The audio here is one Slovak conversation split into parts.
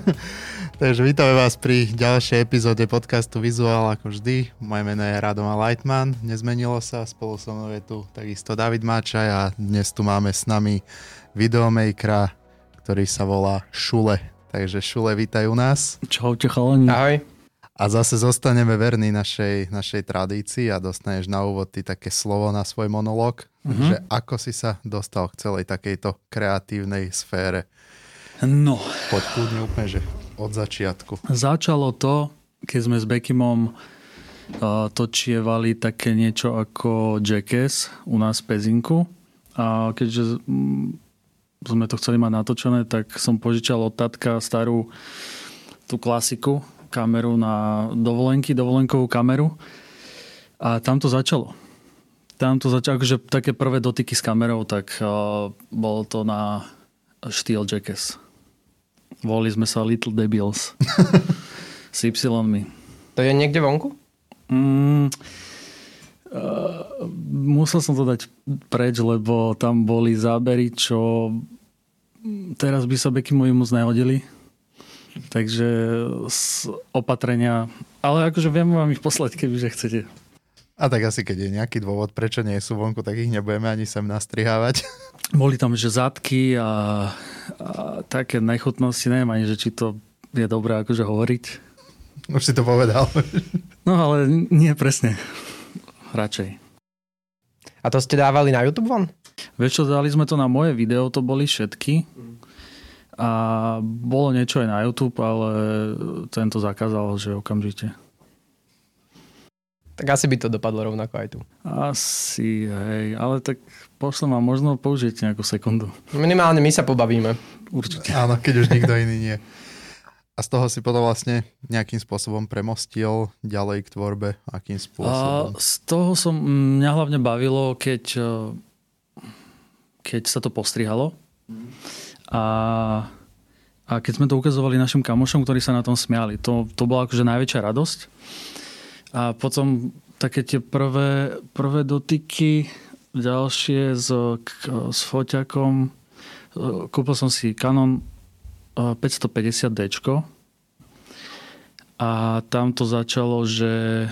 Takže vítame vás pri ďalšej epizóde podcastu Vizuál ako vždy. Moje meno je Radoma Lightman, nezmenilo sa, spolu so mnou je tu takisto David Máčaj a dnes tu máme s nami videomakera, ktorý sa volá Šule. Takže Šule, vítaj u nás. Čaute chalani. Ahoj. A zase zostaneme verní našej, našej tradícii a dostaneš na úvod ty také slovo na svoj monológ. Mm-hmm. Že ako si sa dostal k celej takejto kreatívnej sfére? No. Poď kľudne úplne, že od začiatku. Začalo to, keď sme s Bekimom uh, točievali také niečo ako Jackass u nás v Pezinku. A keďže mm, sme to chceli mať natočené, tak som požičal od tatka starú tú klasiku, kameru na dovolenky, dovolenkovú kameru. A tam to začalo. Tam to začalo, akože také prvé dotyky s kamerou, tak uh, bolo to na štýl Jackass. Volili sme sa Little Debils. S y To je niekde vonku? Mm, uh, musel som to dať preč, lebo tam boli zábery, čo teraz by sa moji moc nehodili. Takže z opatrenia... Ale akože viem vám ich poslať, kebyže chcete. A tak asi keď je nejaký dôvod, prečo nie sú vonku, tak ich nebudeme ani sem nastrihávať. Boli tam že zadky a, a také nechutnosti, neviem ani, že či to je dobré akože hovoriť. Už si to povedal. No ale nie presne. Radšej. A to ste dávali na YouTube von? Vieš čo, dali sme to na moje video, to boli všetky. A bolo niečo aj na YouTube, ale tento zakázal, že okamžite. Tak asi by to dopadlo rovnako aj tu. Asi, hej, ale tak pošlem vám, možno použijete nejakú sekundu. Minimálne my sa pobavíme. Určite. Áno, keď už nikto iný nie. A z toho si potom vlastne nejakým spôsobom premostil ďalej k tvorbe? Akým spôsobom? A z toho som, mňa hlavne bavilo, keď, e, keď sa to postrihalo. A, a keď sme to ukazovali našim kamošom, ktorí sa na tom smiali. To, to bola akože najväčšia radosť. A potom také tie prvé, prvé dotyky, ďalšie s, s foťakom. Kúpil som si Canon 550D. A tam to začalo, že...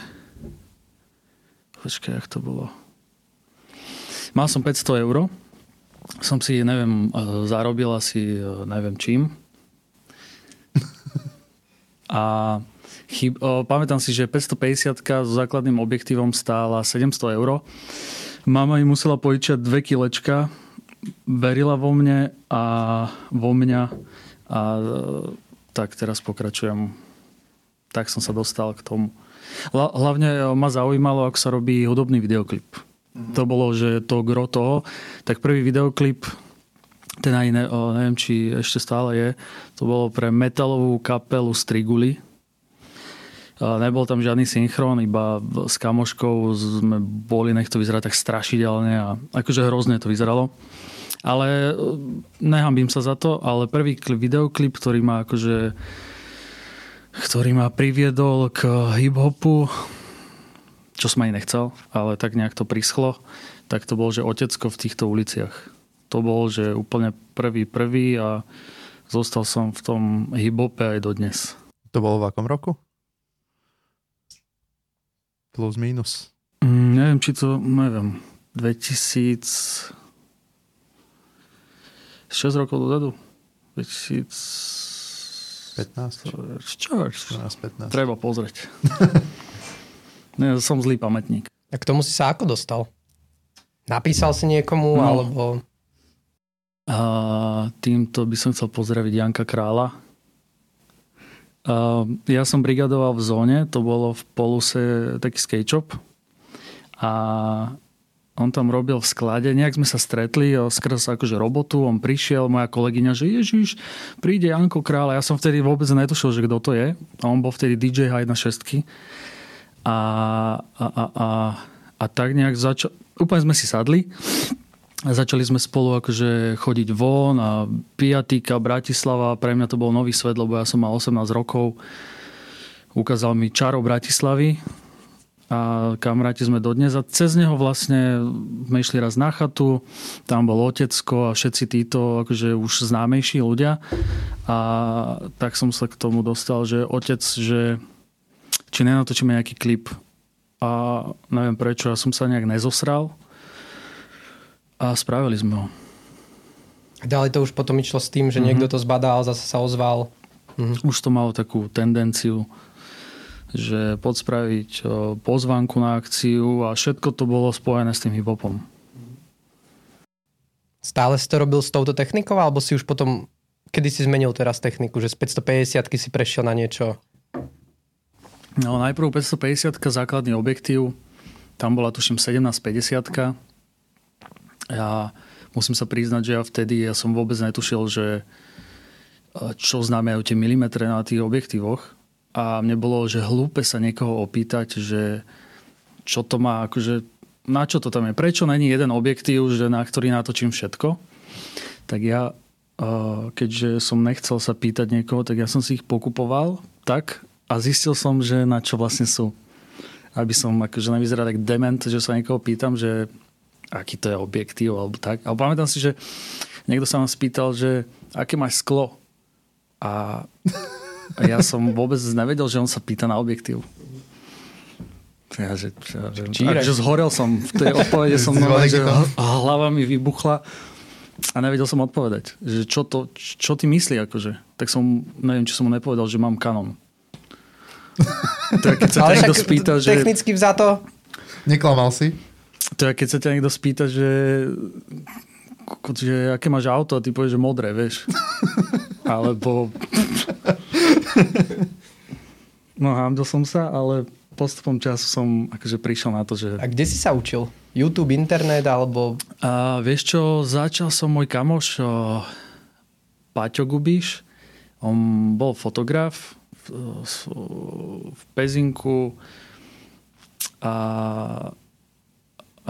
Počkaj, jak to bolo? Mal som 500 eur. Som si, neviem, zarobil asi, neviem čím. A Chyb, o, pamätám si, že 550 so základným objektívom stála 700 eur. Mama mi musela požičať 2 kilečka, verila vo mne a vo mňa a tak teraz pokračujem. Tak som sa dostal k tomu. Hlavne ma zaujímalo, ako sa robí hudobný videoklip. Mm-hmm. To bolo, že to gro toho, tak prvý videoklip ten aj ne, neviem, či ešte stále je, to bolo pre metalovú kapelu Striguli, Nebol tam žiadny synchron, iba s kamoškou sme boli, nech to vyzerá tak strašidelne a akože hrozne to vyzeralo. Ale e, nehambím sa za to, ale prvý videoklip, ktorý ma akože ktorý ma priviedol k hip-hopu, čo som aj nechcel, ale tak nejak to prischlo, tak to bol, že Otecko v týchto uliciach. To bol, že úplne prvý, prvý a zostal som v tom hip-hope aj dodnes. To bolo v akom roku? Plus minus. Mm, neviem, či to, neviem, 2000... 6 rokov dozadu? 2000... 15? Čo? 15. Treba pozrieť. Nie, som zlý pamätník. A k tomu si sa ako dostal? Napísal si niekomu, no. alebo... A týmto by som chcel pozdraviť Janka Krála, ja som brigadoval v zóne, to bolo v Poluse taký skate shop. A on tam robil v sklade, nejak sme sa stretli skrz akože robotu, on prišiel, moja kolegyňa, že Ježiš, príde Janko Král, ja som vtedy vôbec netušil, že kto to je. A on bol vtedy DJ High na šestky. A, a, a, a, a tak nejak začal, úplne sme si sadli. a začali sme spolu akože chodiť von a Piatika, Bratislava, pre mňa to bol nový svet, lebo ja som mal 18 rokov. Ukázal mi čaro Bratislavy a kamaráti sme dodnes a cez neho vlastne sme išli raz na chatu, tam bol otecko a všetci títo akože už známejší ľudia. A tak som sa k tomu dostal, že otec, že či nenatočíme nejaký klip. A neviem prečo, ja som sa nejak nezosral a spravili sme ho. Ďalej to už potom išlo s tým, že mm-hmm. niekto to zbadal, zase sa ozval. Mm-hmm. Už to malo takú tendenciu že podspraviť pozvánku na akciu a všetko to bolo spojené s tým hiphopom. Stále si to robil s touto technikou, alebo si už potom, kedy si zmenil teraz techniku, že z 550 si prešiel na niečo? No najprv 550 základný objektív, tam bola tuším 1750 Ja musím sa priznať, že ja vtedy ja som vôbec netušil, že čo znamenajú tie milimetre na tých objektívoch a mne bolo, že hlúpe sa niekoho opýtať, že čo to má, akože na čo to tam je, prečo není jeden objektív, že na ktorý natočím všetko. Tak ja, keďže som nechcel sa pýtať niekoho, tak ja som si ich pokupoval tak a zistil som, že na čo vlastne sú. Aby som akože nevyzeral tak dement, že sa niekoho pýtam, že aký to je objektív alebo tak. Ale pamätám si, že niekto sa ma spýtal, že aké máš sklo. A a ja som vôbec nevedel, že on sa pýta na objektív. Ja, že, ja, že, že zhorel som v tej odpovede som normálne, že hlava mi vybuchla a nevedel som odpovedať, že čo, to, čo ty myslí akože. Tak som, neviem, či som mu nepovedal, že mám kanon. Je, keď sa niekto spýta, že... Technicky vzato? Neklamal si? To je, keď sa ťa niekto spýta, že, že aké máš auto a ty povieš, že modré, vieš. Alebo No hamdil som sa, ale postupom času som akože prišiel na to, že... A kde si sa učil? YouTube, internet alebo... A vieš čo, začal som môj kamoš o, Paťo Gubiš. On bol fotograf v, v Pezinku a,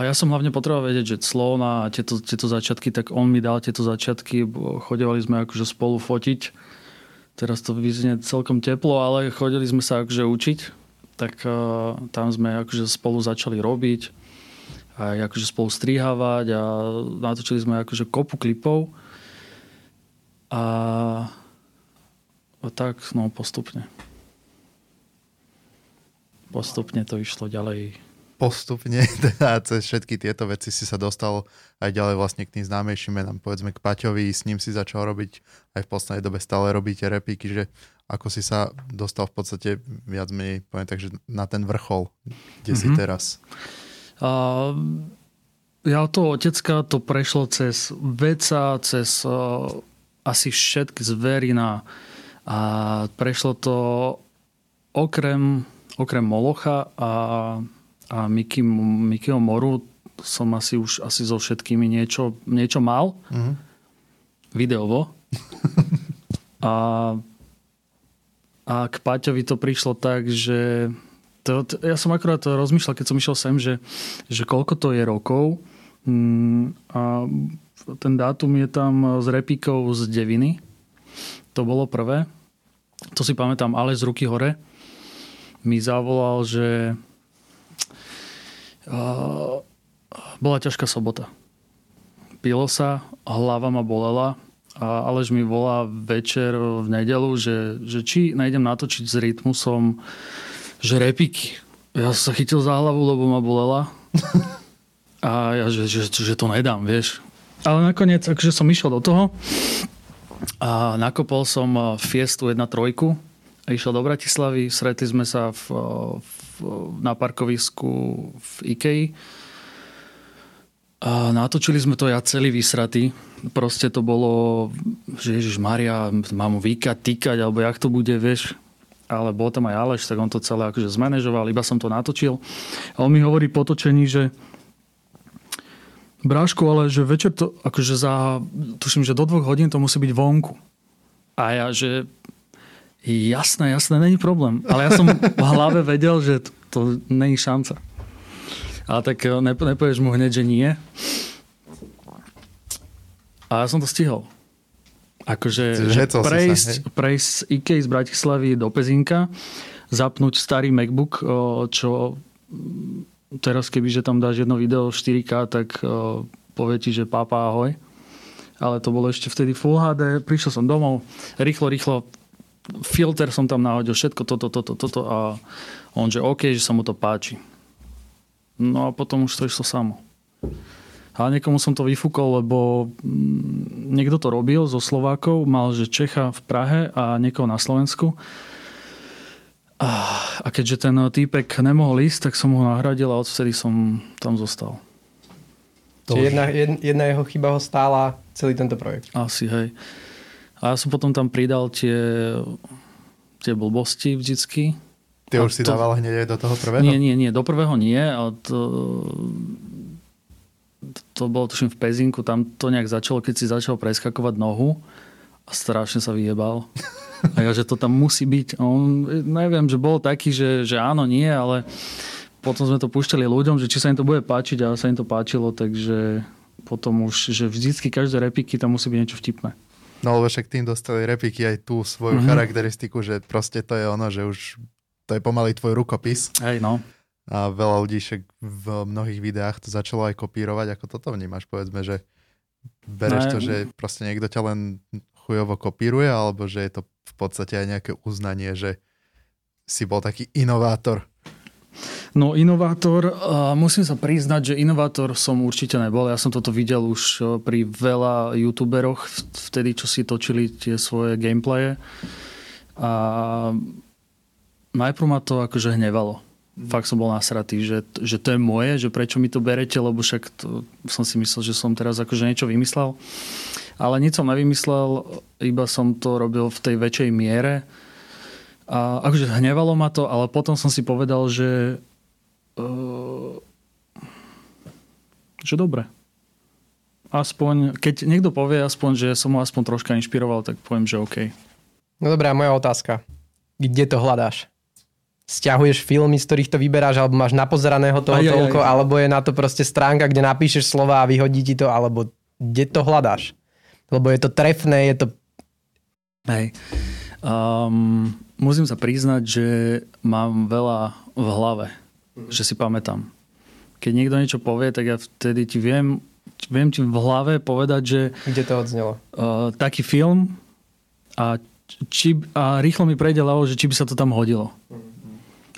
a ja som hlavne potreboval vedieť, že Slovna a tieto, tieto začiatky, tak on mi dal tieto začiatky. Chodevali sme akože spolu fotiť teraz to vyznie celkom teplo, ale chodili sme sa akože učiť, tak uh, tam sme akože spolu začali robiť aj akože spolu strihávať a natočili sme akože kopu klipov a, a tak no postupne. Postupne to išlo ďalej postupne teda cez všetky tieto veci si sa dostal aj ďalej vlastne k tým známejším menám, povedzme k Paťovi, s ním si začal robiť aj v poslednej dobe stále robíte repíky, že ako si sa dostal v podstate viac menej, poviem tak, že na ten vrchol, kde mm-hmm. si mhm. teraz? Uh, ja to otecka to prešlo cez veca, cez uh, asi všetky zverina a prešlo to okrem, okrem Molocha a a Mickey, Mickeyho Moru som asi už asi so všetkými niečo, niečo mal. Uh-huh. Videovo. a, a k Paťovi to prišlo tak, že to, to, ja som akorát rozmýšľal, keď som išiel sem, že, že koľko to je rokov. Mm, a ten dátum je tam z repíkov z Deviny. To bolo prvé. To si pamätám, ale z ruky hore mi zavolal, že bola ťažká sobota. Pilo sa, hlava ma bolela, a Alež mi volá večer v nedelu, že, že či najdem natočiť s rytmusom, že repiky. Ja sa chytil za hlavu, lebo ma bolela. A ja, že, že, že to nedám, vieš. Ale nakoniec, akože som išiel do toho a nakopol som Fiestu 1.3 a išiel do Bratislavy. Stretli sme sa v, v na parkovisku v Ikei. A natočili sme to ja celý vysratý. Proste to bolo, že Ježiš Maria, mám mu vykať, týkať, alebo jak to bude, vieš. Ale bol tam aj Aleš, tak on to celé akože zmanéžoval, iba som to natočil. A on mi hovorí po točení, že Brášku, ale že večer to, akože za, tuším, že do dvoch hodín to musí byť vonku. A ja, že Jasné, jasné, není problém. Ale ja som v hlave vedel, že to, to není šanca. Ale tak eh, ne, nepovieš mu hneď, že nie. A ja som to stihol. Akože že prejsť, sa, prejsť z IKEA z Bratislavy do Pezinka, zapnúť starý MacBook, čo teraz keby, že tam dáš jedno video 4K, tak uh, povie ti, že pápa ahoj. Ale to bolo ešte vtedy Full HD. Prišiel som domov, rýchlo, rýchlo, filter som tam nahodil, všetko toto, toto, toto a on, že OK, že sa mu to páči. No a potom už to išlo samo. Ale niekomu som to vyfúkol, lebo mm, niekto to robil zo Slovákov, mal že Čecha v Prahe a niekoho na Slovensku. A keďže ten týpek nemohol ísť, tak som ho nahradil a odvtedy som tam zostal. Čiže jedna, jedna jeho chyba ho stála celý tento projekt. Asi, hej. A ja som potom tam pridal tie, tie blbosti vždycky. Ty už to, si dával hneď do toho prvého? Nie, nie, nie. Do prvého nie. A to, to bolo tuším v Pezinku. Tam to nejak začalo, keď si začal preskakovať nohu a strašne sa vyjebal. A ja, že to tam musí byť. A on, neviem, že bol taký, že, že áno, nie, ale potom sme to púšťali ľuďom, že či sa im to bude páčiť a sa im to páčilo, takže potom už, že vždycky každé repiky tam musí byť niečo vtipné. No lebo však tým dostali repiky aj tú svoju mm-hmm. charakteristiku, že proste to je ono, že už to je pomaly tvoj rukopis. Hej, no. A veľa ľudí však v mnohých videách to začalo aj kopírovať, ako toto vnímaš, povedzme, že bereš no, to, že proste niekto ťa len chujovo kopíruje, alebo že je to v podstate aj nejaké uznanie, že si bol taký inovátor? No inovátor, musím sa priznať, že inovátor som určite nebol. Ja som toto videl už pri veľa youtuberoch, vtedy, čo si točili tie svoje gameplaye. A najprv ma to akože hnevalo. Fakt som bol nasratý, že, že to je moje, že prečo mi to berete, lebo však to, som si myslel, že som teraz akože niečo vymyslel. Ale nič som nevymyslel, iba som to robil v tej väčšej miere. A akože hnevalo ma to, ale potom som si povedal, že že dobre. Aspoň, keď niekto povie aspoň, že som ho aspoň troška inšpiroval, tak poviem, že OK. No dobrá, moja otázka. Kde to hľadáš? Sťahuješ filmy, z ktorých to vyberáš, alebo máš napozeraného toho aj, toľko, aj, aj. alebo je na to proste stránka, kde napíšeš slova a vyhodí ti to, alebo kde to hľadáš? Lebo je to trefné, je to... Hej. Um, musím sa priznať, že mám veľa v hlave, mm. že si pamätám. Keď niekto niečo povie, tak ja vtedy ti viem, viem ti v hlave povedať, že... Kde to odznelo? Uh, taký film a, či, a rýchlo mi prejde ľavo, že či by sa to tam hodilo. Mm.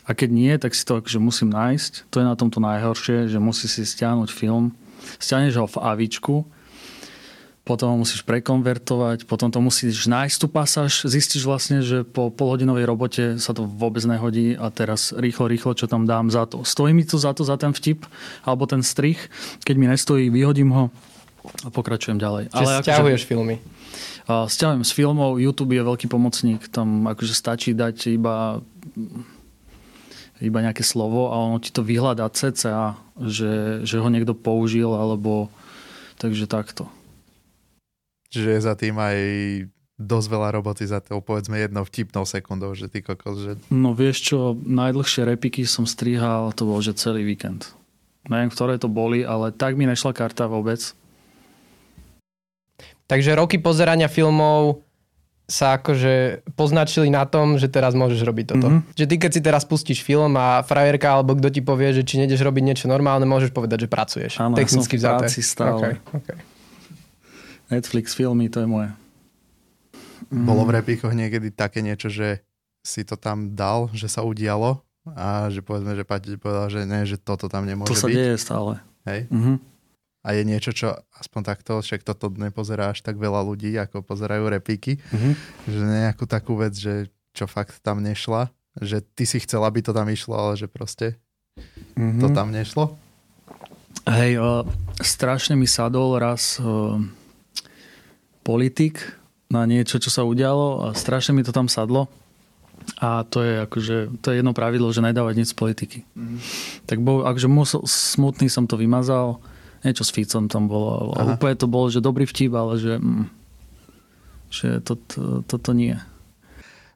A keď nie, tak si to akože musím nájsť. To je na tomto najhoršie, že musí si stiahnuť film. Stiahneš ho v avičku, potom ho musíš prekonvertovať, potom to musíš nájsť tú pasáž, zistíš vlastne, že po polhodinovej robote sa to vôbec nehodí a teraz rýchlo, rýchlo, čo tam dám za to. Stojí mi to za to, za ten vtip, alebo ten strich, keď mi nestojí, vyhodím ho a pokračujem ďalej. Čiže Ale stiahuješ akože, filmy? Stiahujem z filmov, YouTube je veľký pomocník, tam akože stačí dať iba iba nejaké slovo a ono ti to vyhľadá cca, že, že ho niekto použil, alebo takže takto. Čiže je za tým aj dosť veľa roboty za to, povedzme jednou vtipnou sekundou, že ty kokos, že... No vieš čo, najdlhšie repiky som strihal, to bol že celý víkend. Neviem, ktoré to boli, ale tak mi nešla karta vôbec. Takže roky pozerania filmov sa akože poznačili na tom, že teraz môžeš robiť toto. Mm-hmm. Že ty keď si teraz pustíš film a frajerka alebo kto ti povie, že či nejdeš robiť niečo normálne, môžeš povedať, že pracuješ. Áno, Technicky ja som v práci stále. Okay, okay. Netflix filmy, to je moje. Mm. Bolo v repíkoch niekedy také niečo, že si to tam dal, že sa udialo a že povedzme, že Pati povedal, že ne, že toto tam nemôže byť. To sa byť. deje stále. Hej? Mm-hmm. A je niečo, čo aspoň takto, však toto nepozerá až tak veľa ľudí, ako pozerajú repíky, mm-hmm. že nejakú takú vec, že čo fakt tam nešla, že ty si chcela, aby to tam išlo, ale že proste mm-hmm. to tam nešlo. Hej, o, strašne mi sadol raz o, politik na niečo, čo sa udialo a strašne mi to tam sadlo. A to je akože, to je jedno pravidlo, že nedávať nič z politiky. Mm. Tak bol, akože musel, smutný som to vymazal, niečo s Ficom tam bolo. A úplne to bolo, že dobrý vtip, ale že, mm, že to, to, toto nie.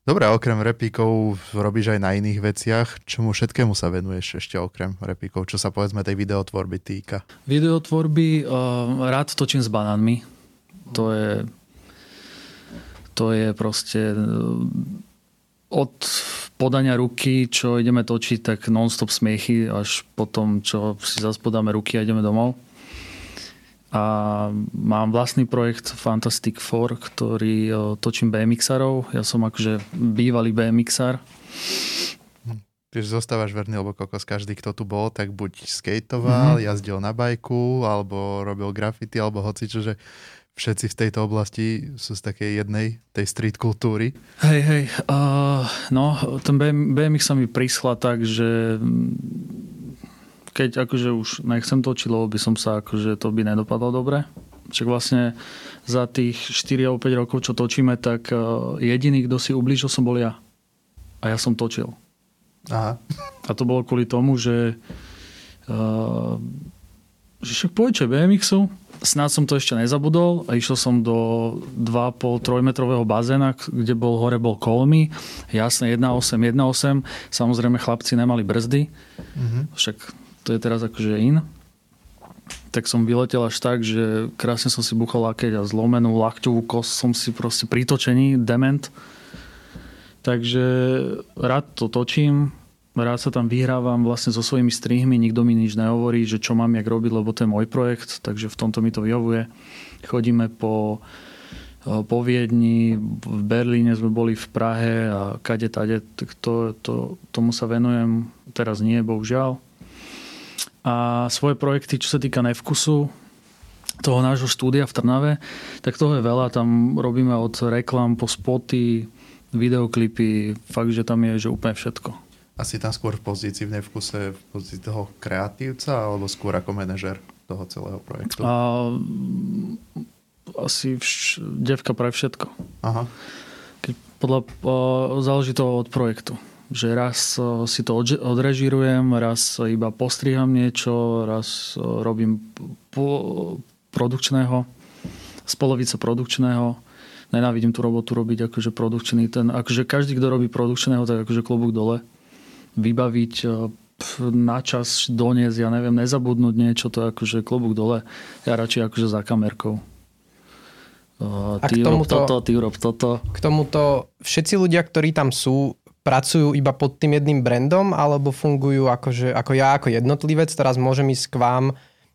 Dobre, okrem repíkov robíš aj na iných veciach. Čomu všetkému sa venuješ ešte okrem repíkov? Čo sa povedzme tej videotvorby týka? Videotvorby uh, rád točím s banánmi to je, to je proste od podania ruky, čo ideme točiť, tak non-stop smiechy, až potom, čo si zase podáme ruky a ideme domov. A mám vlastný projekt Fantastic Four, ktorý točím BMXarov. Ja som akože bývalý BMXar. Čiže zostávaš verný, lebo kokos každý, kto tu bol, tak buď skateoval, mm-hmm. jazdil na bajku, alebo robil graffiti, alebo hoci čo, že všetci v tejto oblasti sú z takej jednej, tej street kultúry. Hej, hej, uh, no, ten BMX sa mi prischla tak, že keď akože už nechcem točiť, lebo by som sa akože to by nedopadlo dobre. Však vlastne za tých 4 alebo 5 rokov, čo točíme, tak uh, jediný, kto si ublížil, som bol ja. A ja som točil. Aha. A to bolo kvôli tomu, že uh, že však pôjče BMX-u, snáď som to ešte nezabudol išiel som do 2,5-3 metrového bazéna, kde bol hore bol kolmy, jasne 1,8, 1,8, samozrejme chlapci nemali brzdy, mm-hmm. však to je teraz akože in. Tak som vyletel až tak, že krásne som si buchol lakeť a zlomenú lakťovú kost som si proste pritočený, dement. Takže rád to točím, rád sa tam vyhrávam vlastne so svojimi strihmi, nikto mi nič nehovorí, že čo mám jak robiť, lebo to je môj projekt, takže v tomto mi to vyhovuje. Chodíme po, e, po Viedni, v Berlíne sme boli v Prahe a kade tade, to, to, tomu sa venujem, teraz nie, bohužiaľ. A svoje projekty, čo sa týka Nevkusu, toho nášho štúdia v Trnave, tak toho je veľa. Tam robíme od reklam po spoty, videoklipy, fakt, že tam je že úplne všetko. Asi tam skôr v pozícii v nevkuse, v pozícii toho kreatívca, alebo skôr ako manažer toho celého projektu? A, asi vš- devka pre všetko. Aha. Keď podľa, záleží to od projektu. Že raz si to odrežírujem, raz iba postriham niečo, raz robím po, produkčného, z polovice produkčného nenávidím tú robotu robiť akože produkčný. Ten, akože každý, kto robí produkčného, tak akože klobúk dole. Vybaviť e, na čas doniesť, ja neviem, nezabudnúť niečo, to je akože klobúk dole. Ja radšej akože za kamerkou. Uh, ty rob toto, ty rob toto. K tomuto všetci ľudia, ktorí tam sú, pracujú iba pod tým jedným brandom, alebo fungujú akože, ako ja ako jednotlivec, teraz môžem ísť k vám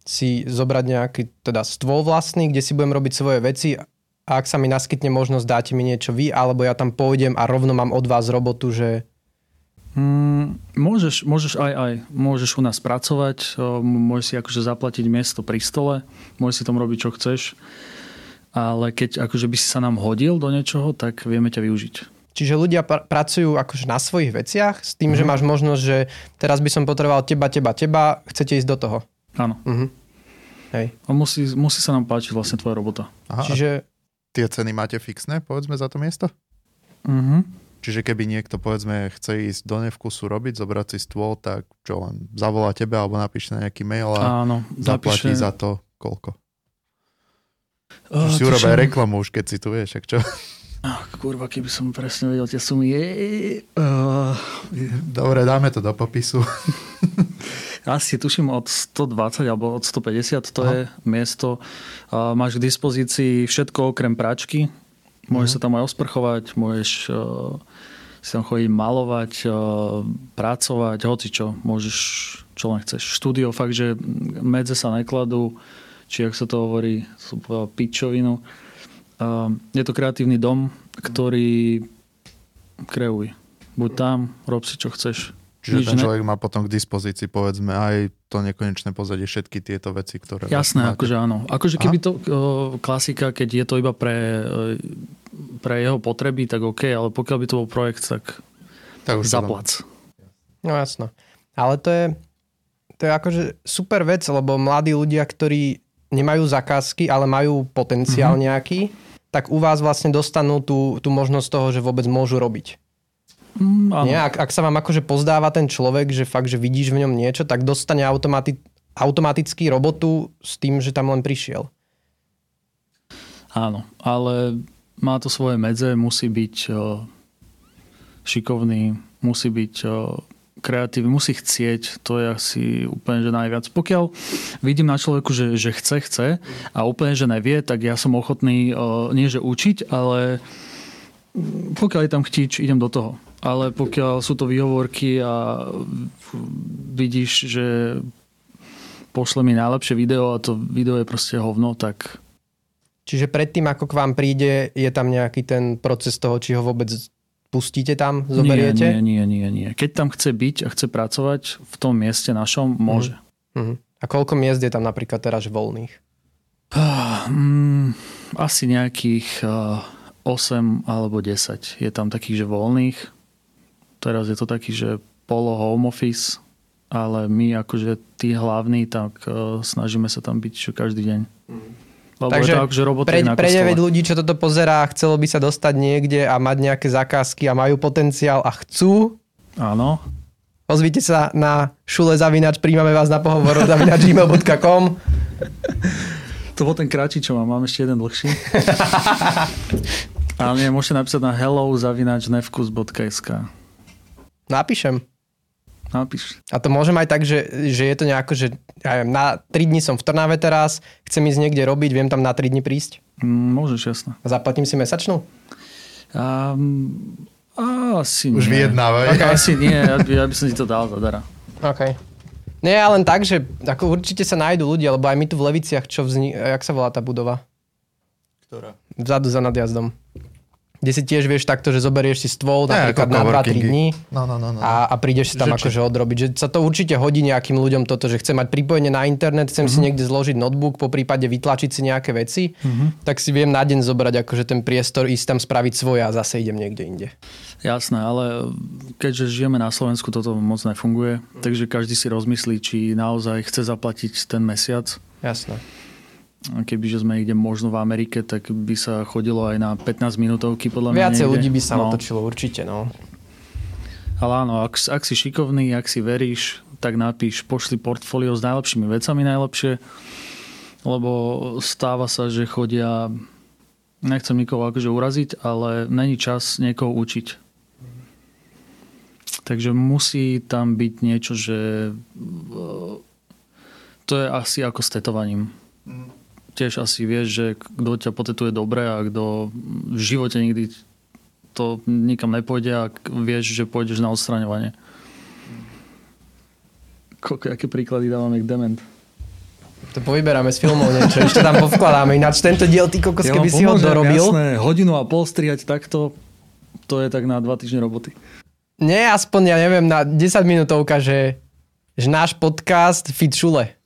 si zobrať nejaký teda stôl vlastný, kde si budem robiť svoje veci a ak sa mi naskytne možnosť, dáte mi niečo vy, alebo ja tam pôjdem a rovno mám od vás robotu, že... Mm, môžeš, môžeš aj aj. Môžeš u nás pracovať, môžeš si akože zaplatiť miesto pri stole, môžeš si tam robiť, čo chceš, ale keď akože by si sa nám hodil do niečoho, tak vieme ťa využiť. Čiže ľudia pr- pracujú akože na svojich veciach s tým, mm. že mhm. máš možnosť, že teraz by som potreboval teba, teba, teba, chcete ísť do toho. Áno. Mm-hmm. Hej. A musí, musí sa nám páčiť vlastne tvoja robota. Aha. Čiže tie ceny máte fixné, povedzme, za to miesto? Mm-hmm. Čiže keby niekto, povedzme, chce ísť do nevkusu robiť, zobrať si stôl, tak čo len zavolá tebe alebo napíše na nejaký mail a Áno, zaplatí napíše... za to koľko? Uh, si urobia reklamu už, keď si tu vieš, ak čo? Ach, kurva, keby som presne vedel tie sumy. Je... Uh... Dobre, dáme to do popisu. Asi tuším od 120 alebo od 150 to Aha. je miesto. A máš k dispozícii všetko okrem práčky. Môžeš mhm. sa tam aj osprchovať, môžeš uh, si tam chodiť malovať, uh, pracovať, hoci čo. Môžeš, čo len chceš. Štúdio, fakt, že medze sa nekladú, či ak sa to hovorí, sú pičovinu. Uh, je to kreatívny dom, ktorý kreuj. Buď tam, rob si, čo chceš. Čiže Nič ten človek ne... má potom k dispozícii, povedzme, aj to nekonečné pozadie, všetky tieto veci, ktoré... Jasné, akože áno. Akože keby to o, klasika, keď je to iba pre, pre jeho potreby, tak OK, ale pokiaľ by to bol projekt, tak, tak už zaplac. No jasno. Ale to je, to je akože super vec, lebo mladí ľudia, ktorí nemajú zakázky, ale majú potenciál mm-hmm. nejaký, tak u vás vlastne dostanú tú, tú možnosť toho, že vôbec môžu robiť. Mm, Nie, ak, ak sa vám akože pozdáva ten človek, že fakt, že vidíš v ňom niečo, tak dostane automati- automaticky robotu s tým, že tam len prišiel. Áno, ale má to svoje medze, musí byť šikovný, musí byť kreatívny, musí chcieť, to je asi úplne že najviac. Pokiaľ vidím na človeku, že, že chce, chce a úplne, že nevie, tak ja som ochotný nie že učiť, ale pokiaľ je tam chtíč, idem do toho. ale pokiaľ sú to výhovorky a vidíš, že pošle mi najlepšie video a to video je proste hovno, tak... Čiže predtým, ako k vám príde, je tam nejaký ten proces toho, či ho vôbec pustíte tam, zoberiete? Nie, nie, nie, nie. Keď tam chce byť a chce pracovať v tom mieste našom, môže. Uh-huh. A koľko miest je tam napríklad teraz voľných? Uh, um, asi nejakých uh, 8 alebo 10 je tam takých, že voľných. Teraz je to taký, že polo home office, ale my akože tí hlavní, tak uh, snažíme sa tam byť každý deň. Lebo Takže akože robota pre, pre kostole. 9 ľudí, čo toto pozerá, chcelo by sa dostať niekde a mať nejaké zakázky a majú potenciál a chcú, Áno. ozvite sa na šule zavinač, príjmame vás na pohovor zavinač gmail.com To bol ten kratší, čo mám. Mám ešte jeden dlhší. Ale nie, môžete napísať na hello.nevkus.sk Napíšem. Napíš. A to môžem aj tak, že, že je to nejako, že ja na 3 dní som v Trnave teraz, chcem ísť niekde robiť, viem tam na 3 dní prísť. Mm, Môžeš, jasné. A zaplatím si mesačnú? Um, asi Už nie. vyjednávaj. Tak asi nie, ja by, ja by som ti to dal zadara. OK. Nie, ale len tak, že ako určite sa nájdú ľudia, lebo aj my tu v Leviciach, čo vzni... Jak sa volá tá budova? Ktorá? Vzadu za nadjazdom. Kde si tiež vieš takto, že zoberieš si stôl Ne, napríklad na 2-3 coworkingy. dní No, no, no. no. a, a prídeš si tam Že akože odrobiť. Že sa to určite hodí nejakým ľuďom toto, že chce mať pripojenie na internet, chcem Mhm. si niekde zložiť notebook, po prípade vytlačiť si nejaké veci, Mhm. tak si viem na deň zobrať akože ten priestor, ísť tam spraviť svoje a zase idem niekde inde. Jasné, ale keďže žijeme na Slovensku, toto moc nefunguje, takže každý si rozmyslí, či naozaj chce zaplatiť ten mesiac. Jasné. Kebyže sme niekde možno v Amerike, tak by sa chodilo aj na 15 minútovky podľa mňa Viacej ľudí by sa no. otočilo určite, no. Ale áno, ak, ak si šikovný, ak si veríš, tak napíš, pošli portfólio s najlepšími vecami najlepšie, lebo stáva sa, že chodia, nechcem nikoho akože uraziť, ale není čas niekoho učiť. Takže musí tam byť niečo, že eh, to je asi ako s tetovaním. Tiež asi vieš, že kto ťa potetuje dobre a kto v živote nikdy to nikam nepôjde a vieš, že pôjdeš na odstraňovanie. Koľko, aké príklady dávame k dement? To povyberáme z filmov niečo, ešte tam povkladáme. Ináč tento diel, ty kokos, keby si ho dorobil. Jasné, hodinu a pol strihať takto, to je tak na dva týždne roboty. Nie, aspoň, ja neviem, na 10 minútovka, že, že náš podcast Fit Šule.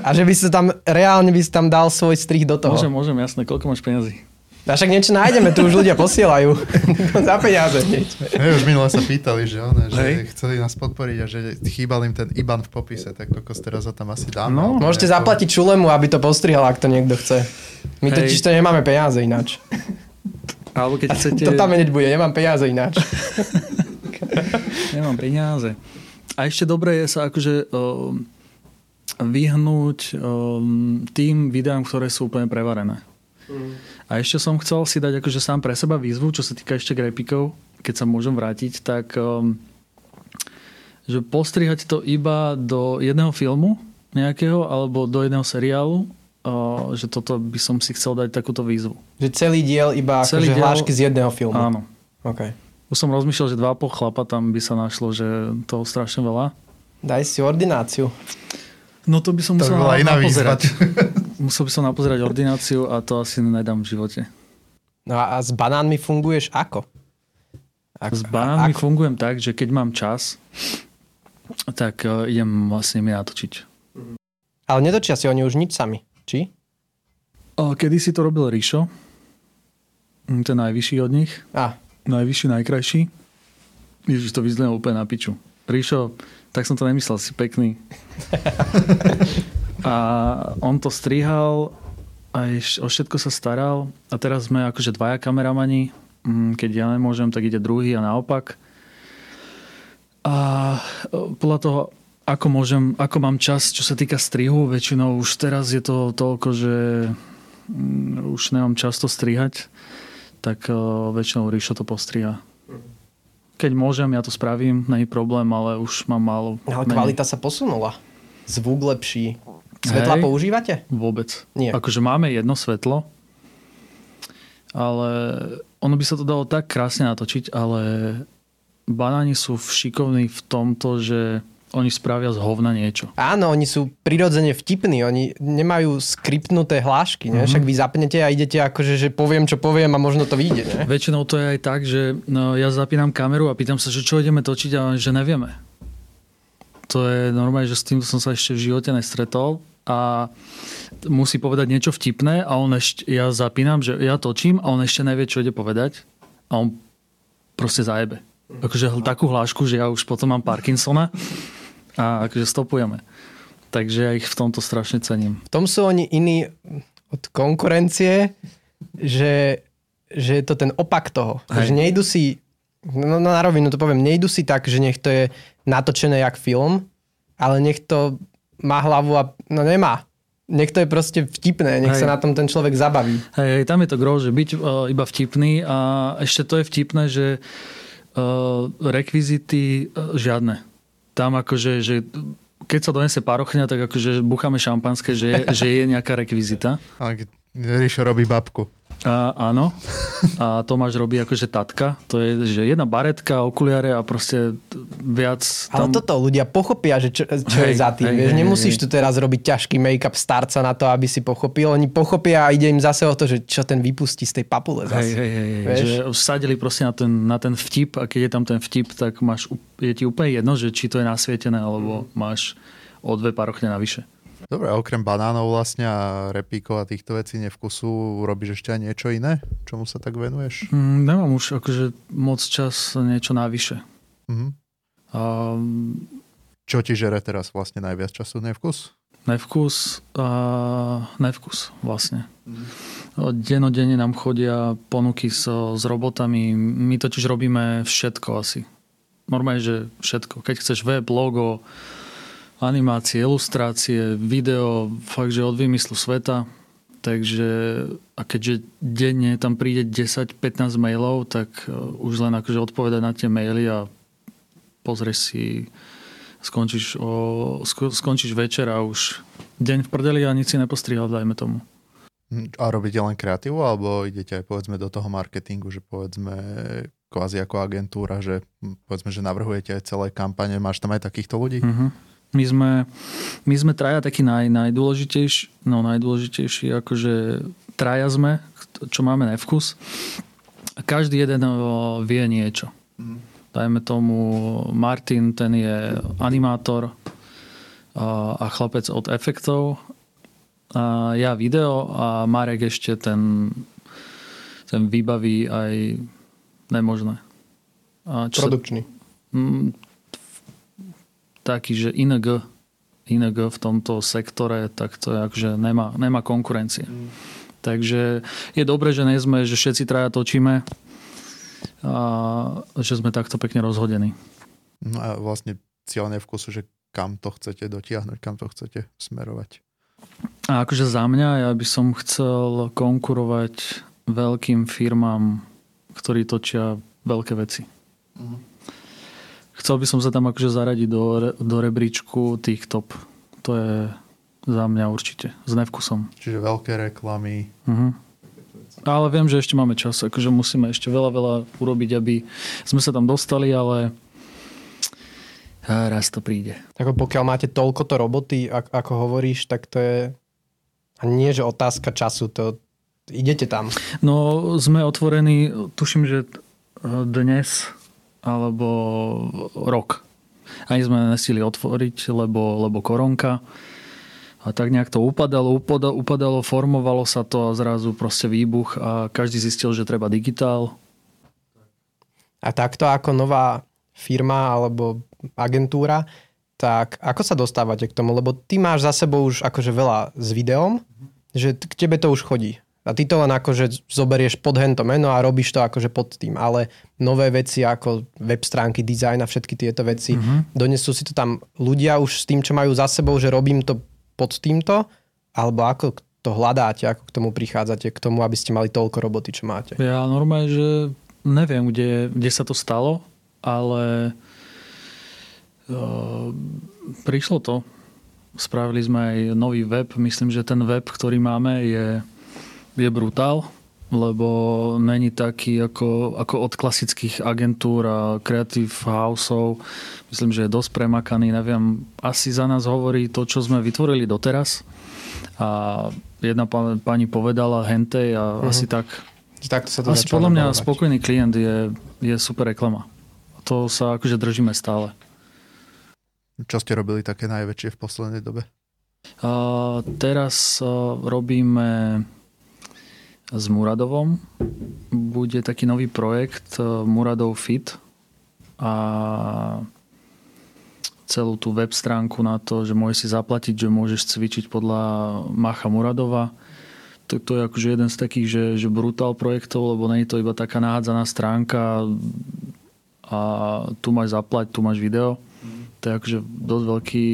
A že by si tam, reálne by si tam dal svoj strih do toho. Môžem, môžem, jasné. Koľko máš peniazy? A však niečo nájdeme, tu už ľudia posielajú. Za peniaze. Hej, už minule sa pýtali, že, one, že Hej. chceli nás podporiť a že chýbal im ten IBAN v popise, tak kokos teraz ho tam asi dáme. No, Môžete nejako- zaplatiť Šulemu, aby to postrihal, ak to niekto chce. My Hej. totiž to nemáme peniaze ináč. Alebo keď chcete... To tam hneď bude, nemám peniaze ináč. Nemám peniaze. A ešte dobre je sa akože um, vyhnúť um, tým videám, ktoré sú úplne prevarené. A ešte som chcel si dať akože sám pre seba výzvu, čo sa týka ešte grepikov, keď sa môžem vrátiť, tak um, že postrihať to iba do jedného filmu nejakého alebo do jedného seriálu, uh, že toto by som si chcel dať takúto výzvu. Že celý diel iba Celý akože diel- hlášky z jedného filmu. Áno. Okay. Už som rozmýšľal, že dva a pol chlapa tam by sa našlo, že toho strašne veľa. Daj si ordináciu. No to by som To by musel iná výzva. napozerať. musel by som napozerať ordináciu a to asi nedám v živote. No a s banánmi funguješ ako? Ak, S banánmi ako? fungujem tak, že keď mám čas, tak uh, idem vlastne mi natočiť. Ale netočia si oni už nič sami. Či? O, kedy si to robil Ríšo, Mm, ten najvyšší od nich, A, najvyšší, najkrajší. Ježiš, to vyzlím úplne na piču. Ríšo, tak som to nemyslel, si pekný. A on to strihal a o všetko sa staral a teraz sme akože dvaja kameramani, Mm, keď ja nemôžem, tak ide druhý a naopak. A e, podľa toho, ako, môžem, ako mám čas, čo sa týka strihu, väčšinou už teraz je to toľko, že mm, už nemám často strihať, tak uh, väčšinou Ríšo to postriha. Keď môžem, ja to spravím, není problém, ale už mám málo. ale menej. kvalita sa posunula. Zvuk lepší. Svetla Hej. používate? Vôbec. Nie. Akože máme jedno svetlo, ale ono by sa to dalo tak krásne natočiť, ale banáni sú šikovní v tomto, že oni spravia z hovna niečo. Áno, oni sú prirodzene vtipní, oni nemajú skriptnuté hlášky, mm-hmm. však vy zapnete a idete akože, že poviem, čo poviem a možno to vyjde. Ne? Väčšinou to je aj tak, že no, ja zapínam kameru a pýtam sa, že čo ideme točiť a že nevieme. To je normálne, že s tým som sa ešte v živote nestretol a musí povedať niečo vtipné a on ešte, ja zapínam, že ja točím a on ešte nevie, čo ide povedať a on proste zajebe. Akože takú hlášku, že ja už potom mám Parkinsona a akože stopujeme. Takže ja ich v tomto strašne cením. V tom sú oni iní od konkurencie, že, že je to ten opak toho. Hej. Že nejdu si, no, no na rovinu to poviem, nejdu si tak, že nech to je natočené jak film, ale nech to má hlavu a no nemá. Nech to je proste vtipné, nech hej. sa na tom ten človek zabaví. Hej, hej tam je to gro, že byť uh, iba vtipný a ešte to je vtipné, že uh, rekvizity uh, žiadne tam akože, že keď sa donese parochňa, tak akože bucháme šampanské, že, že je nejaká rekvizita. A Ríšo robí babku. A, áno. A Tomáš robí akože tatka. To je, že jedna baretka, okuliare a proste viac... Tam... Ale toto ľudia pochopia, že čo, čo hej, je za tým. Hej, vieš, hej, nemusíš hej. tu teraz robiť ťažký make-up starca na to, aby si pochopil. Oni pochopia a ide im zase o to, že čo ten vypustí z tej papule zase. Hej, hej, hej. Vieš? Že sadili proste na ten, na ten vtip a keď je tam ten vtip, tak máš, je ti úplne jedno, že či to je nasvietené, alebo mm. máš o dve parochne navyše. Dobre, okrem banánov vlastne a repíkov a týchto vecí nevkusu, robíš ešte aj niečo iné? Čomu sa tak venuješ? Mm, nemám už akože moc čas niečo navyše. Mm-hmm. Um, Čo ti žere teraz vlastne najviac času? Nevkus? Nevkus, a nevkus vlastne. Mm. Denodenne nám chodia ponuky so, s robotami. My totiž robíme všetko asi. Normálne, že všetko. Keď chceš web, logo, animácie, ilustrácie, video, fakt, že od vymyslu sveta. Takže a keďže denne tam príde 10-15 mailov, tak e, už len akože odpovedať na tie maily a pozrieš si, skončíš, o, skončíš večer a už deň v prdeli a nič si nepostrihal, dajme tomu. A robíte len kreatívu, alebo idete aj povedzme do toho marketingu, že povedzme kvázi ako agentúra, že hm, povedzme, že navrhujete aj celé kampane, máš tam aj takýchto ľudí? Mm-hmm. My sme, my sme traja takí naj, najdôležitejší, no najdôležitejší, akože traja sme, čo máme na vkus. A každý jeden vie niečo. Mm. Dajme tomu, Martin, ten je animátor a, a chlapec od efektov. A ja video a Marek ešte ten, ten vybaví aj nemožné. A čo Produkčný. Sa, taký, že ING, ING v tomto sektore, tak to je akože nemá, nemá konkurencie. Mm. Takže je dobré, že nie sme, že všetci traja točíme a že sme takto pekne rozhodení. No a vlastne cieľne vkusu, že kam to chcete dotiahnuť, kam to chcete smerovať. A akože za mňa, ja by som chcel konkurovať veľkým firmám, ktorí točia veľké veci. Mm chcel by som sa tam akože zaradiť do, do rebríčku tých top. To je za mňa určite. S nevkusom. Čiže veľké reklamy. Uh-huh. Ale viem, že ešte máme čas. Akože musíme ešte veľa, veľa urobiť, aby sme sa tam dostali, ale raz to príde. Ako pokiaľ máte toľko to roboty, ako hovoríš, tak to je a nie, že otázka času, to idete tam. No, sme otvorení, tuším, že dnes alebo rok. Ani sme nesili otvoriť, lebo, lebo koronka. A tak nejak to upadalo, upadalo, formovalo sa to a zrazu proste výbuch a každý zistil, že treba digitál. A takto ako nová firma alebo agentúra, tak ako sa dostávate k tomu? Lebo ty máš za sebou už akože veľa s videom, že k tebe to už chodí. A ty to len akože zoberieš pod hento meno a robíš to akože pod tým. Ale nové veci ako web stránky, design a všetky tieto veci, mm-hmm. donesú si to tam ľudia už s tým, čo majú za sebou, že robím to pod týmto, alebo ako to hľadáte, ako k tomu prichádzate, k tomu, aby ste mali toľko roboty, čo máte? Ja normálne, že neviem, kde, kde sa to stalo, ale uh, prišlo to. Spravili sme aj nový web. Myslím, že ten web, ktorý máme, je je brutál. lebo není taký ako, ako od klasických agentúr a creative houseov. Myslím, že je dosť premakaný. Neviem, asi za nás hovorí to, čo sme vytvorili doteraz. A jedna pani povedala hentej a uh-huh. asi tak. tak sa to asi podľa mňa nabávať. spokojný klient je, je super reklama. To sa akože držíme stále. Čo ste robili také najväčšie v poslednej dobe? A teraz robíme s Muradovom. Bude taký nový projekt Muradov Fit a celú tú web stránku na to, že môžeš si zaplatiť, že môžeš cvičiť podľa Macha Muradova. To, to je akože jeden z takých, že, že brutál projektov, lebo nie je to iba taká nahádzaná stránka a tu máš zaplať, tu máš video. Mm. To je akože dosť veľký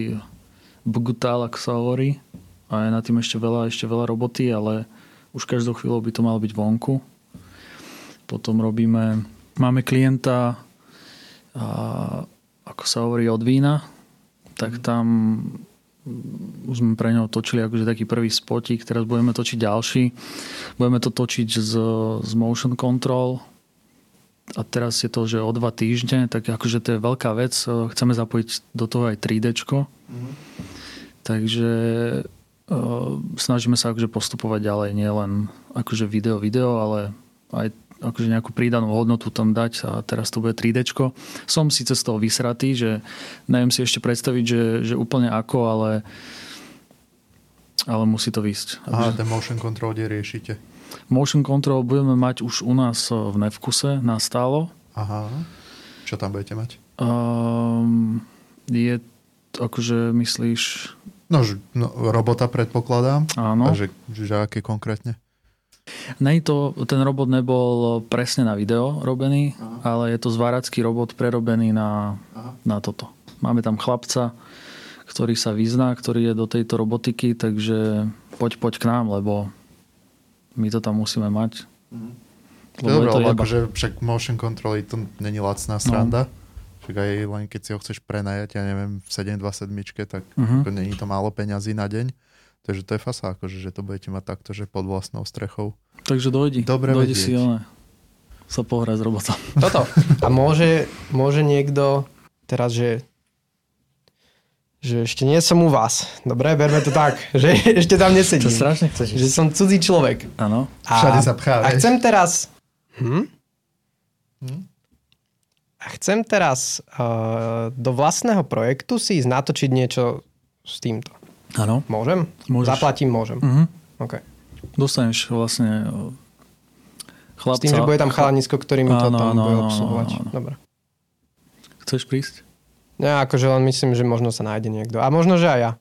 bugutál, ako sa hovorí. A je na tým ešte veľa, ešte veľa roboty, ale už každou chvíľou by to malo byť vonku. Potom robíme, máme klienta a ako sa hovorí, od vína, tak mhm. tam už sme pre ňo točili akože taký prvý spotík, teraz budeme točiť ďalší. Budeme to točiť z, z motion control a teraz je to, že o dva týždne, tak akože to je veľká vec. Chceme zapojiť do toho aj 3D. Mm-hmm. Takže snažíme sa akože postupovať ďalej, nie len akože video, video, ale aj akože nejakú prídanú hodnotu tam dať a teraz to bude 3D. Som síce z toho vysratý, že neviem si ešte predstaviť, že, že úplne ako, ale ale musí to výsť. Aha, ten motion control kde riešite? Motion control budeme mať už u nás v Nevkuse na stálo. Aha. Čo tam budete mať? Um, je akože myslíš... No, no robota predpokladám. Áno. A že, že aké konkrétne? Nej to, ten robot nebol presne na video robený, Aha. ale je to zváracký robot prerobený na, na toto. Máme tam chlapca, ktorý sa vyzná, ktorý je do tejto robotiky, takže poď, poď k nám, lebo my to tam musíme mať. Mhm. Dobre, ale akože však motion control to není lacná sranda. No. Však aj len keď si ho chceš prenajať, ja neviem, v 727, tak uh-huh. to není to málo peňazí na deň. Takže to je fasa, akože, že to budete mať takto, že pod vlastnou strechou. Takže dojdi. Dobre dojdi vedieť. si one, sa pohrať s robotom. Toto. A môže, môže niekto teraz, že že ešte nie som u vás. Dobre, berme to tak, že ešte tam nesedím. To strašne chceš. Že som cudzí človek. Áno. Všade sa pchá, A chcem teraz... Hm? Hm? A chcem teraz uh, do vlastného projektu si ísť natočiť niečo s týmto. Áno. Môžem? Môžeš. Zaplatím, môžem. Uh-huh. OK. Dostaneš vlastne chlapca. S tým, že bude tam chalanisko, ktorý mi to tam áno, bude obsluhovať. Áno, áno. Dobre. Chceš prísť? Ja akože len myslím, že možno sa nájde niekto. A možno, že aj ja.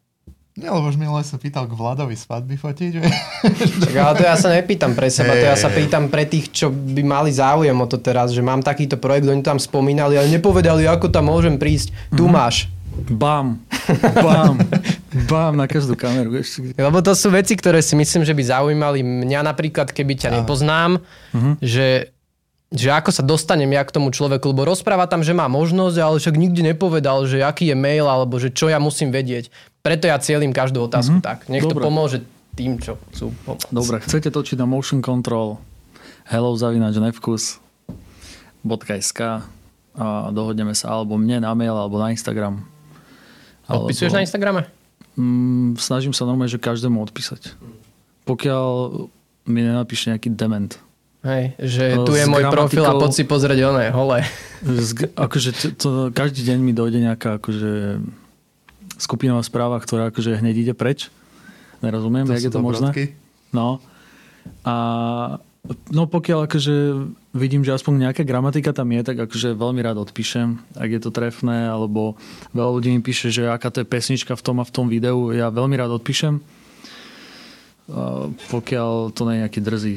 Nie, lebo už minule sa pýtal k Vladovi svadby fotiť. Tak, ale to ja sa nepýtam pre seba, to ja sa pýtam pre tých, čo by mali záujem o to teraz, že mám takýto projekt, oni tam spomínali, ale nepovedali, ako tam môžem prísť. Tu mm-hmm. máš. Bam. Bam. Bam na každú kameru. Lebo to sú veci, ktoré si myslím, že by zaujímali mňa napríklad, keby ťa nepoznám, uh-huh. že, že ako sa dostanem ja k tomu človeku, lebo rozpráva tam, že má možnosť, ale však nikdy nepovedal, že aký je mail, alebo že čo ja musím vedieť. Preto ja cieľim každú otázku uh-huh. tak. Nech Dobre. to pomôže tým, čo sú pomôcť. Dobre, chcete točiť na motion control hello zavinač nevkus.sk a dohodneme sa alebo mne na mail, alebo na Instagram. Odpisuješ alebo... na Instagrame? Mm, snažím sa normálne, že každému odpísať. Pokiaľ mi nenapíše nejaký dement. Hej, že tu je môj profil a poď si pozrieť oné, hole. Z, akože to, to, každý deň mi dojde nejaká akože skupinová správa, ktorá akože hneď ide preč. Nerozumiem, to jak je to možné. No. A No pokiaľ akože vidím, že aspoň nejaká gramatika tam je, tak akože veľmi rád odpíšem, ak je to trefné, alebo veľa ľudí mi píše, že aká to je pesnička v tom a v tom videu, ja veľmi rád odpíšem. Pokiaľ to nie je nejaký drzý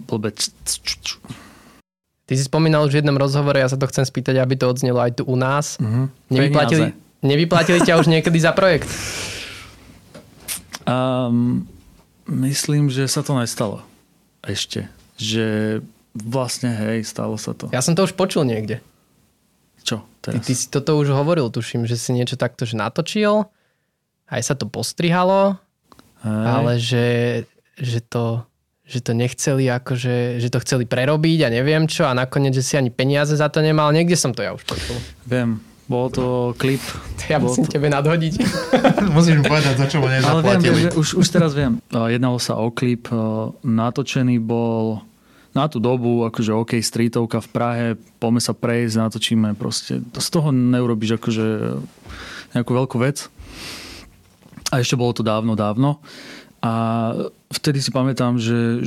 blbec. Ty si spomínal už v jednom rozhovore, ja sa to chcem spýtať, aby to odznelo aj tu u nás. Uh-huh. Nevyplatili, nevyplatili ťa už niekedy za projekt? Um, myslím, že sa to nestalo ešte. Že vlastne, hej, stalo sa to. Ja som to už počul niekde. Čo teraz? Ty, ty si toto už hovoril, tuším, že si niečo takto že natočil, aj sa to postrihalo, hej. ale že, že to že to nechceli akože, že to chceli prerobiť a neviem čo a nakoniec, že si ani peniaze za to nemal. Niekde som to ja už počul. Viem, bol to klip. Ja musím to... tebe nadhodiť. Musíš mi povedať, za čo ho nezaplatili. Ale viem, už, už teraz viem. Jednalo sa o klip, natočený bol na tú dobu, akože OK, streetovka v Prahe, poďme sa prejsť, natočíme proste. Z toho neurobiš akože nejakú veľkú vec. A ešte bolo to dávno, dávno. A vtedy si pamätám, že,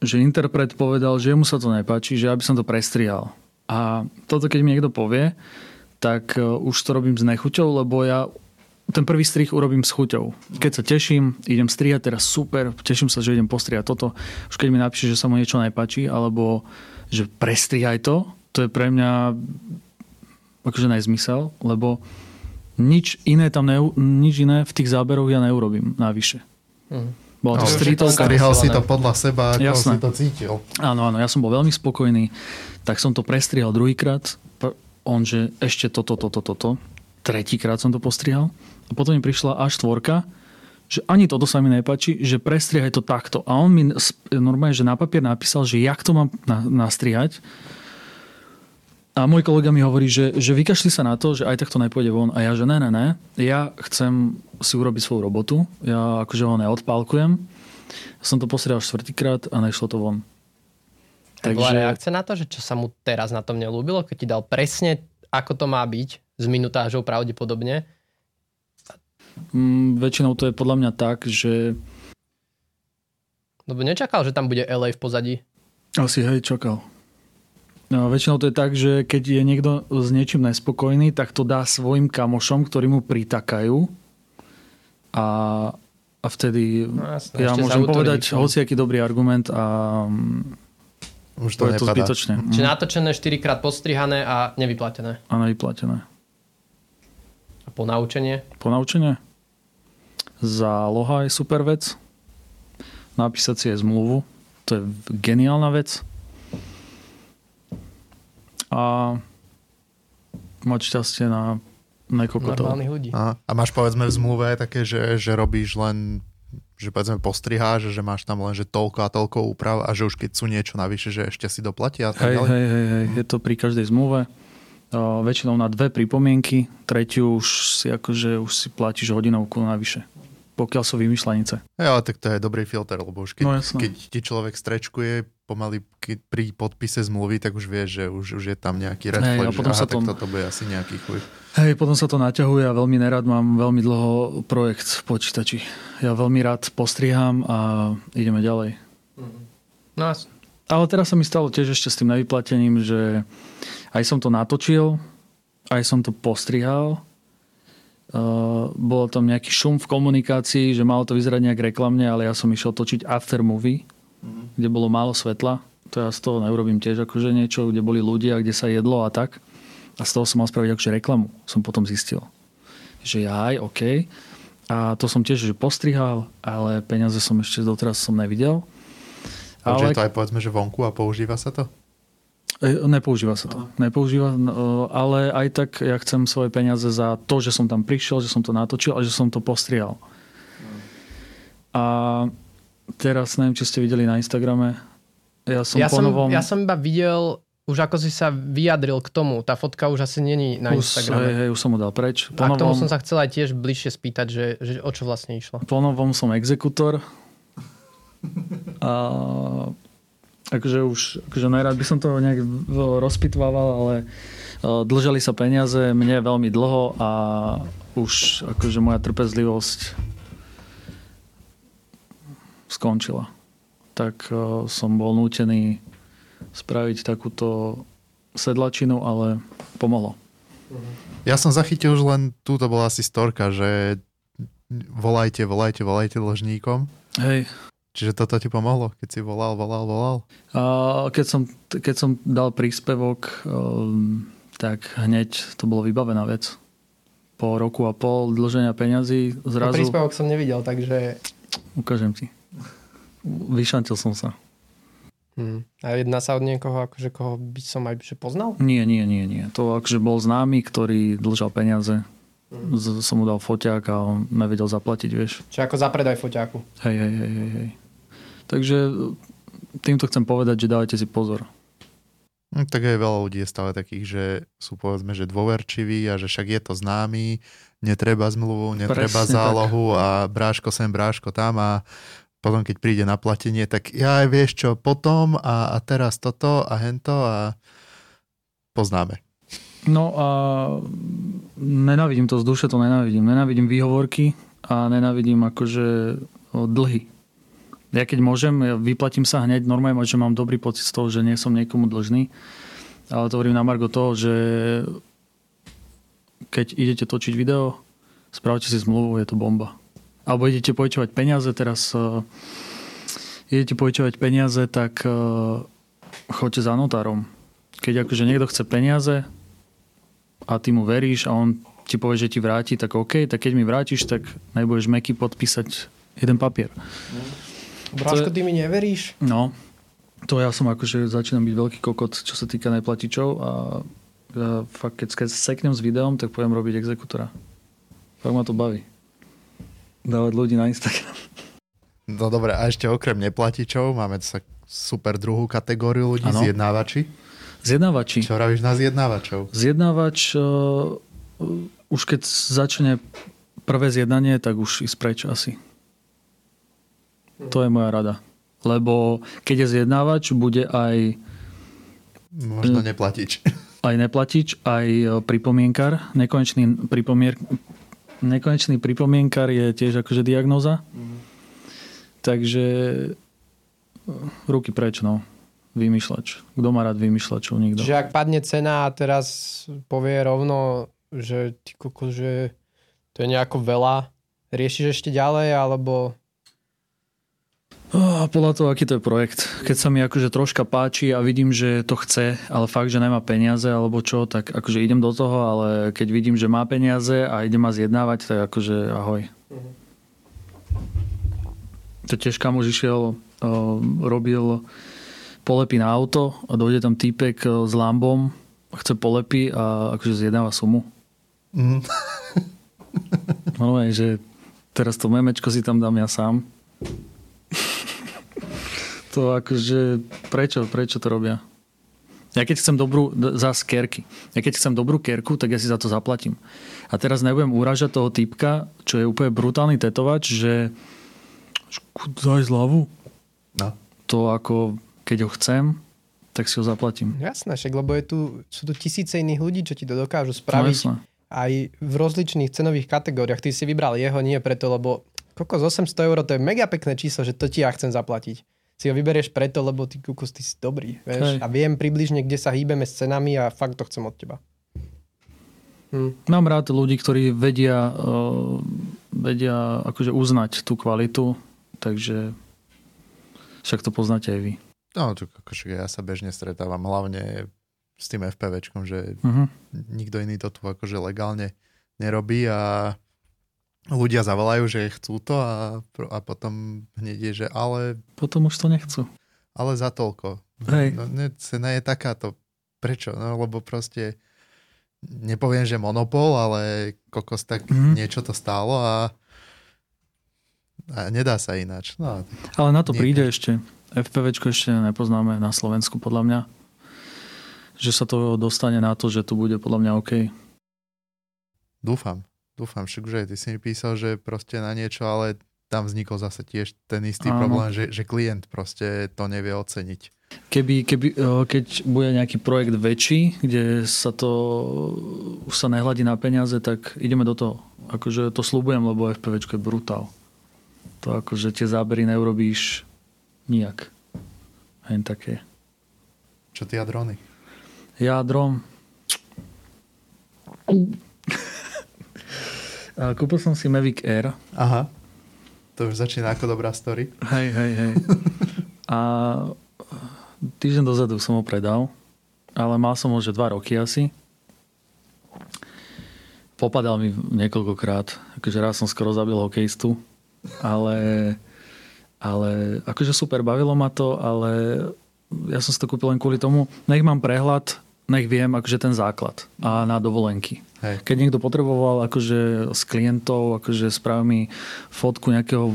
že interpret povedal, že mu sa to nepáči, že aby som to prestrial. A toto keď mi niekto povie, tak e, už to robím s nechuťou, lebo ja ten prvý strich urobím s chuťou. Keď sa teším, idem strihať, teraz super, teším sa, že idem postrihať toto. Už keď mi napíše, že sa mu niečo nepáči, alebo že prestrihaj to, to je pre mňa akože nezmysel, lebo nič iné tam ne, nič iné v tých záberoch ja neurobím navyše. Mm. Bola to no, streetovka. Strihal si to podľa seba, ako Jasné. si to cítil. Áno, áno, ja som bol veľmi spokojný, tak som to prestrihal druhýkrát, on, že ešte toto, toto, toto, tretíkrát som to postrihal a potom mi prišla až štvorka, že ani toto sa mi nepáči, že prestrihaj to takto. A on mi normálne, že na papier napísal, že jak to mám nastrihať. A môj kolega mi hovorí, že, že vykašli sa na to, že aj tak to nepôjde von. A ja, že ne, ne, ne. Ja chcem si urobiť svoju robotu. Ja akože ho neodpálkujem. Som to postrihal štvrtýkrát a nešlo to von. Takže... Bola reakcia na to, že čo sa mu teraz na tom nelúbilo, keď ti dal presne, ako to má byť, s minutážou pravdepodobne? Mm, väčšinou to je podľa mňa tak, že... Lebo nečakal, že tam bude LA v pozadí. Asi, hej, čakal. No, väčšinou to je tak, že keď je niekto s niečím nespokojný, tak to dá svojim kamošom, ktorí mu pritakajú a, a vtedy no, jasne, ja môžem povedať hociaký dobrý argument a už to, je to zbytočne. Čiže mm. natočené 4 krát postrihané a nevyplatené. A nevyplatené. A po naučenie? Po naučenie? Záloha je super vec. Napísať si je zmluvu. To je geniálna vec a mať šťastie na niekoľko Normálnych ľudí. A, a máš povedzme v zmluve také, že, že robíš len že povedzme postriháš, že máš tam len že toľko a toľko úprav a že už keď sú niečo navyše, že ešte si doplatia. Hej, hej, hej, hej, je to pri každej zmluve. O, väčšinou na dve pripomienky, tretiu už si akože už si platíš hodinovku navyše pokiaľ sú vymýšľanice. Ja, tak to je dobrý filter, lebo už keď, no, keď ti človek strečkuje pomaly pri podpise zmluvy, tak už vie, že už, už je tam nejaký red flag, hey, potom že, sa aha, to... tak toto bude asi nejaký chuj. Hej, potom sa to naťahuje a veľmi nerad mám veľmi dlho projekt v počítači. Ja veľmi rád postriham a ideme ďalej. No, ale teraz sa mi stalo tiež ešte s tým nevyplatením, že aj som to natočil, aj som to postrihal Uh, bolo tam nejaký šum v komunikácii, že malo to vyzerať nejak reklamne, ale ja som išiel točiť after movie, mm-hmm. kde bolo málo svetla. To ja z toho neurobím tiež akože niečo, kde boli ľudia, kde sa jedlo a tak. A z toho som mal spraviť akože reklamu. Som potom zistil. Že aj, OK. A to som tiež že postrihal, ale peniaze som ešte doteraz som nevidel. Ale... je to aj povedzme, že vonku a používa sa to? E, nepoužíva sa to. Nepoužíva, no, ale aj tak ja chcem svoje peniaze za to, že som tam prišiel, že som to natočil a že som to postrial. A teraz neviem, či ste videli na Instagrame. Ja som ja po som. Ja som iba videl, už ako si sa vyjadril k tomu. Tá fotka už asi není na už, Instagrame. Hej, hej, už som mu dal preč. Po a k tomu som sa chcel aj tiež bližšie spýtať, že, že o čo vlastne išlo. Po novom som exekutor. A akože už akože najrád by som to nejak rozpitvával, ale e, dlžali sa peniaze mne veľmi dlho a už akože moja trpezlivosť skončila. Tak e, som bol nútený spraviť takúto sedlačinu, ale pomohlo. Ja som zachytil už len, túto bola asi storka, že volajte, volajte, volajte dlžníkom. Hej. Čiže toto ti pomohlo, keď si volal, volal, volal? A keď, som, keď som dal príspevok, um, tak hneď to bolo vybavená vec. Po roku a pol dlženia peňazí zrazu... A príspevok som nevidel, takže... Ukážem ti. Vyšantil som sa. Hmm. A jedná sa od niekoho, akože koho by som aj že poznal? Nie, nie, nie, nie. To akože bol známy, ktorý dlžal peniaze. Hmm. Som mu dal foťák a on nevedel zaplatiť, vieš. Čiže ako za predaj foťáku. Hej, hej, hej, hej. Takže týmto chcem povedať, že dávajte si pozor. No, tak aj veľa ľudí je stále takých, že sú povedzme, že dôverčiví a že však je to známy, netreba zmluvu, netreba Presne zálohu tak. a bráško sem, bráško tam a potom keď príde na platenie, tak ja aj vieš čo, potom a, a teraz toto a hento a poznáme. No a nenávidím to z duše, to nenávidím. Nenávidím výhovorky a nenávidím akože dlhy ja keď môžem, ja vyplatím sa hneď, normálne, že mám dobrý pocit z toho, že nie som niekomu dlžný. Ale to hovorím na Margo toho, že keď idete točiť video, spravte si zmluvu, je to bomba. Alebo idete požičovať peniaze, teraz uh, idete požičovať peniaze, tak uh, choďte za notárom. Keď akože niekto chce peniaze a ty mu veríš a on ti povie, že ti vráti, tak OK, tak keď mi vrátiš, tak nebudeš meky podpísať jeden papier. Mm. Bráško, ty mi neveríš? No, to ja som akože začínam byť veľký kokot, čo sa týka neplatičov a ja fakt, keď seknem s videom, tak poviem robiť exekutora. Fakt ma to baví. Dávať ľudí na Instagram. No dobre, a ešte okrem neplatičov máme sa super druhú kategóriu ľudí, ano. zjednávači. Zjednávači. Čo robíš na zjednávačov? Zjednávač, uh, už keď začne prvé zjednanie, tak už ísť preč asi. To je moja rada. Lebo keď je zjednávač, bude aj... Možno neplatič. Aj neplatič, aj e, pripomienkar. Nekonečný, pripomier... Nekonečný pripomienkar je tiež akože diagnoza. Mm. Takže e, ruky preč, no. Vymýšľač. Kto má rád vymýšľačov? Nikto. Čiže ak padne cena a teraz povie rovno, že ty kuku, že to je nejako veľa, riešiš ešte ďalej, alebo Oh, podľa toho, aký to je projekt. Keď sa mi akože troška páči a vidím, že to chce, ale fakt, že nemá peniaze alebo čo, tak akože idem do toho, ale keď vidím, že má peniaze a ide ma zjednávať, tak akože ahoj. Uh-huh. To tiež kamož išiel, robil polepy na auto a dojde tam týpek s lambom, chce polepy a akože zjednáva sumu. Mm. no, že teraz to memečko si tam dám ja sám to akože, prečo, prečo to robia? Ja keď chcem dobrú, za kerky. Ja keď chcem dobrú kerku, tak ja si za to zaplatím. A teraz nebudem uražať toho typka, čo je úplne brutálny tetovač, že daj zľavu. No. To ako, keď ho chcem, tak si ho zaplatím. Jasné, však, lebo je tu, sú tu tisíce iných ľudí, čo ti to dokážu spraviť. No, aj v rozličných cenových kategóriách. Ty si vybral jeho nie preto, lebo kokos 800 eur, to je mega pekné číslo, že to ti ja chcem zaplatiť si ho vyberieš preto, lebo ty kukos, ty si dobrý, vieš? A viem približne, kde sa hýbeme s cenami a fakt to chcem od teba. Hm. Mám rád ľudí, ktorí vedia, uh, vedia akože uznať tú kvalitu, takže však to poznáte aj vy. No, to akože ja sa bežne stretávam, hlavne s tým FPVčkom, že uh-huh. nikto iný to tu akože legálne nerobí a ľudia zavolajú, že chcú to a, a potom hneď je, že ale... Potom už to nechcú. Ale za toľko. Hej. No, ne, cena je takáto. Prečo? No lebo proste nepoviem, že monopol, ale kokos tak mm. niečo to stálo a, a nedá sa ináč. No, ale na to nie... príde ešte. FPVčko ešte nepoznáme na Slovensku podľa mňa. Že sa to dostane na to, že tu bude podľa mňa OK. Dúfam. Dúfam, však aj ty si mi písal, že proste na niečo, ale tam vznikol zase tiež ten istý Áno. problém, že, že klient proste to nevie oceniť. Keby, keby, keď bude nejaký projekt väčší, kde sa to už sa nehľadí na peniaze, tak ideme do toho. Akože to slúbujem, lebo FPVčko je brutál. To akože tie zábery neurobíš nijak. Hen také. Čo ty a drony? Ja dron. Kúpil som si Mavic Air. Aha. To už začína ako dobrá story. Hej, hej, hej. A týždeň dozadu som ho predal, ale mal som ho že dva roky asi. Popadal mi niekoľkokrát. Akože raz som skoro zabil hokejistu. Ale, ale akože super, bavilo ma to, ale ja som si to kúpil len kvôli tomu, nech mám prehľad, nech viem akože ten základ a na dovolenky. Hej. Keď niekto potreboval akože s klientov, akože spraví mi fotku nejakého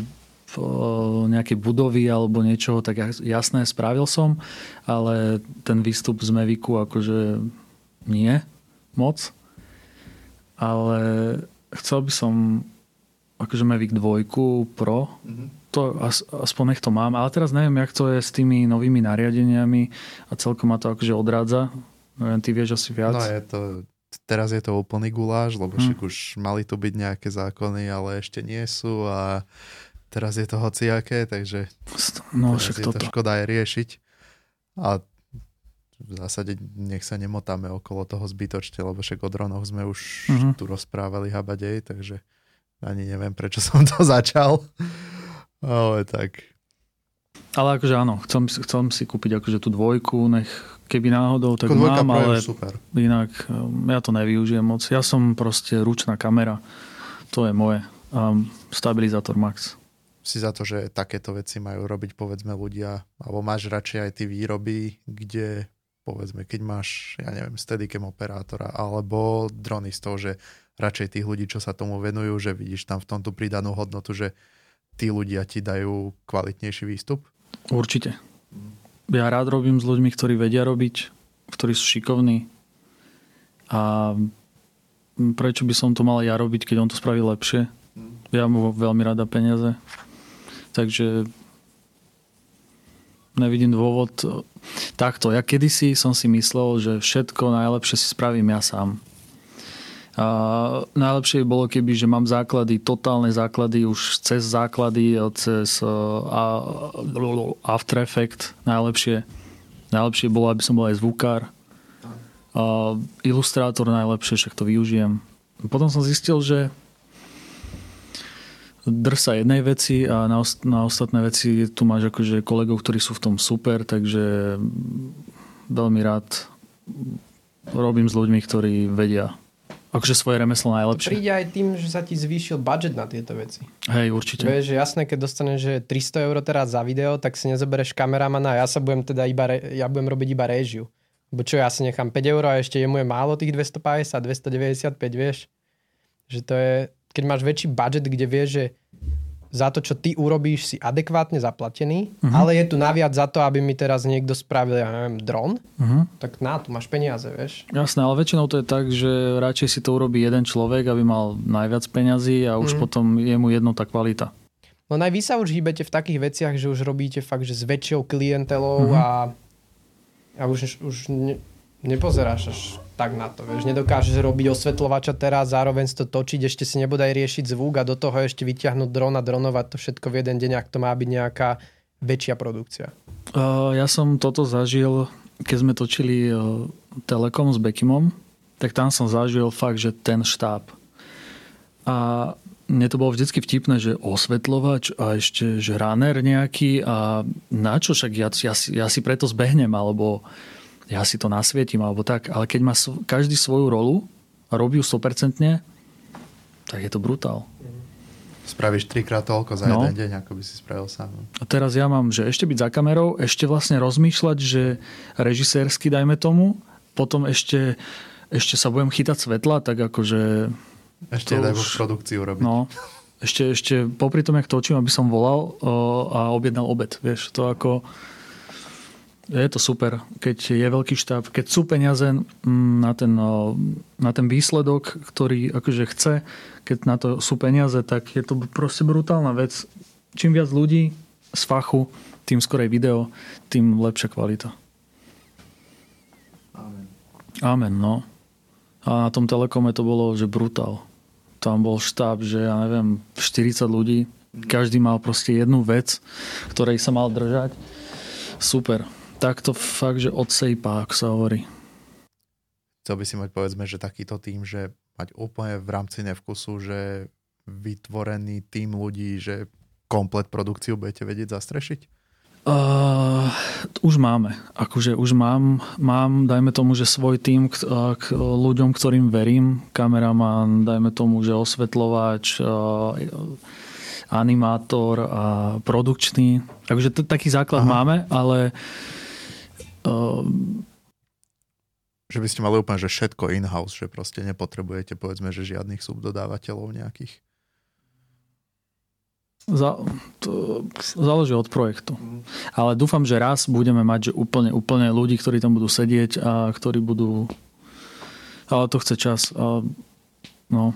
nejakej budovy alebo niečoho, tak jasné, spravil som, ale ten výstup z Mavicu akože nie moc. Ale chcel by som akože Mavic 2 Pro, mm-hmm. to aspoň nech to mám, ale teraz neviem, jak to je s tými novými nariadeniami a celkom ma to akože odrádza. Neviem, ty vieš asi viac. No je to, teraz je to úplný guláš, lebo mm. však už mali tu byť nejaké zákony, ale ešte nie sú a teraz je to hociaké, takže no, však je toto. to škoda aj riešiť. A v zásade nech sa nemotáme okolo toho zbytočne, lebo však o dronoch sme už uh-huh. tu rozprávali habadej, takže ani neviem, prečo som to začal. Ale tak. Ale akože áno, chcem, chcem si kúpiť akože tú dvojku, nech keby náhodou, tak mám, ale super. inak um, ja to nevyužijem moc. Ja som proste ručná kamera, to je moje. Um, stabilizátor max si za to, že takéto veci majú robiť povedzme ľudia, alebo máš radšej aj ty výroby, kde povedzme, keď máš, ja neviem, steadicam operátora alebo drony z toho, že radšej tých ľudí, čo sa tomu venujú, že vidíš tam v tomto pridanú hodnotu, že tí ľudia ti dajú kvalitnejší výstup? Určite. Ja rád robím s ľuďmi, ktorí vedia robiť, ktorí sú šikovní a prečo by som to mal ja robiť, keď on to spraví lepšie? Ja mu veľmi rada peniaze. Takže nevidím dôvod. Takto, ja kedysi som si myslel, že všetko najlepšie si spravím ja sám. A najlepšie bolo, keby, že mám základy, totálne základy, už cez základy, cez After Effect, najlepšie. Najlepšie bolo, aby som bol aj zvukár. Uh, ilustrátor najlepšie, však to využijem. Potom som zistil, že drsa jednej veci a na, na ostatné veci tu máš akože kolegov, ktorí sú v tom super, takže veľmi rád robím s ľuďmi, ktorí vedia akože svoje remeslo najlepšie. Príde aj tým, že sa ti zvýšil budget na tieto veci. Hej, určite. Vieš, že jasné, keď dostaneš že 300 eur teraz za video, tak si nezobereš kameramana a ja sa budem teda iba, re, ja budem robiť iba réžiu. Bo čo, ja si nechám 5 eur a ešte jemu je málo tých 250, 295, vieš. Že to je, keď máš väčší budget, kde vieš, že za to, čo ty urobíš, si adekvátne zaplatený, uh-huh. ale je tu naviac za to, aby mi teraz niekto spravil, ja neviem, dron, uh-huh. tak na, tu máš peniaze, vieš. Jasné, ale väčšinou to je tak, že radšej si to urobí jeden človek, aby mal najviac peňazí a už uh-huh. potom je mu jedno tá kvalita. No aj vy sa už hýbete v takých veciach, že už robíte fakt, že s väčšou klientelou uh-huh. a, a už, už ne, nepozeráš až tak na to. Vieš. Nedokážeš robiť osvetľovača teraz, zároveň si to točiť, ešte si nebodaj riešiť zvuk a do toho ešte vyťahnuť dron a dronovať to všetko v jeden deň, ak to má byť nejaká väčšia produkcia. Uh, ja som toto zažil, keď sme točili uh, Telekom s Bekimom, tak tam som zažil fakt, že ten štáb. A mne to bolo vždycky vtipné, že osvetľovač a ešte že runner nejaký a na čo však ja, ja, ja si preto zbehnem, alebo ja si to nasvietím alebo tak, ale keď má každý svoju rolu a robí ju 100%, tak je to brutál. Spravíš trikrát toľko za no. jeden deň, ako by si spravil sám. A teraz ja mám, že ešte byť za kamerou, ešte vlastne rozmýšľať, že režisérsky dajme tomu, potom ešte, ešte sa budem chytať svetla, tak akože... Ešte daj už... produkciu robiť. No, ešte, ešte popri tom, jak točím, aby som volal o, a objednal obed. Vieš, to ako je to super, keď je veľký štáb, keď sú peniaze mm, na ten, na ten výsledok, ktorý akože chce, keď na to sú peniaze, tak je to proste brutálna vec. Čím viac ľudí z fachu, tým skorej video, tým lepšia kvalita. Amen. Amen, no. A na tom telekome to bolo, že brutál. Tam bol štáb, že ja neviem, 40 ľudí. Každý mal proste jednu vec, ktorej sa mal držať. Super takto fakt, že od sejpa, ako sa hovorí. Chcel by si mať povedzme, že takýto tým, že mať úplne v rámci nevkusu, že vytvorený tým ľudí, že komplet produkciu budete vedieť zastrešiť? Uh, už máme. Akože už mám, mám, dajme tomu, že svoj tým k, k ľuďom, ktorým verím. Kameraman, dajme tomu, že osvetľovač, uh, animátor a produkčný. Takže t- taký základ Aha. máme, ale uh, Um, že by ste mali úplne, že všetko in-house, že proste nepotrebujete povedzme, že žiadnych subdodávateľov nejakých. Za, to záleží od projektu. Ale dúfam, že raz budeme mať že úplne, úplne ľudí, ktorí tam budú sedieť a ktorí budú... Ale to chce čas. A, no.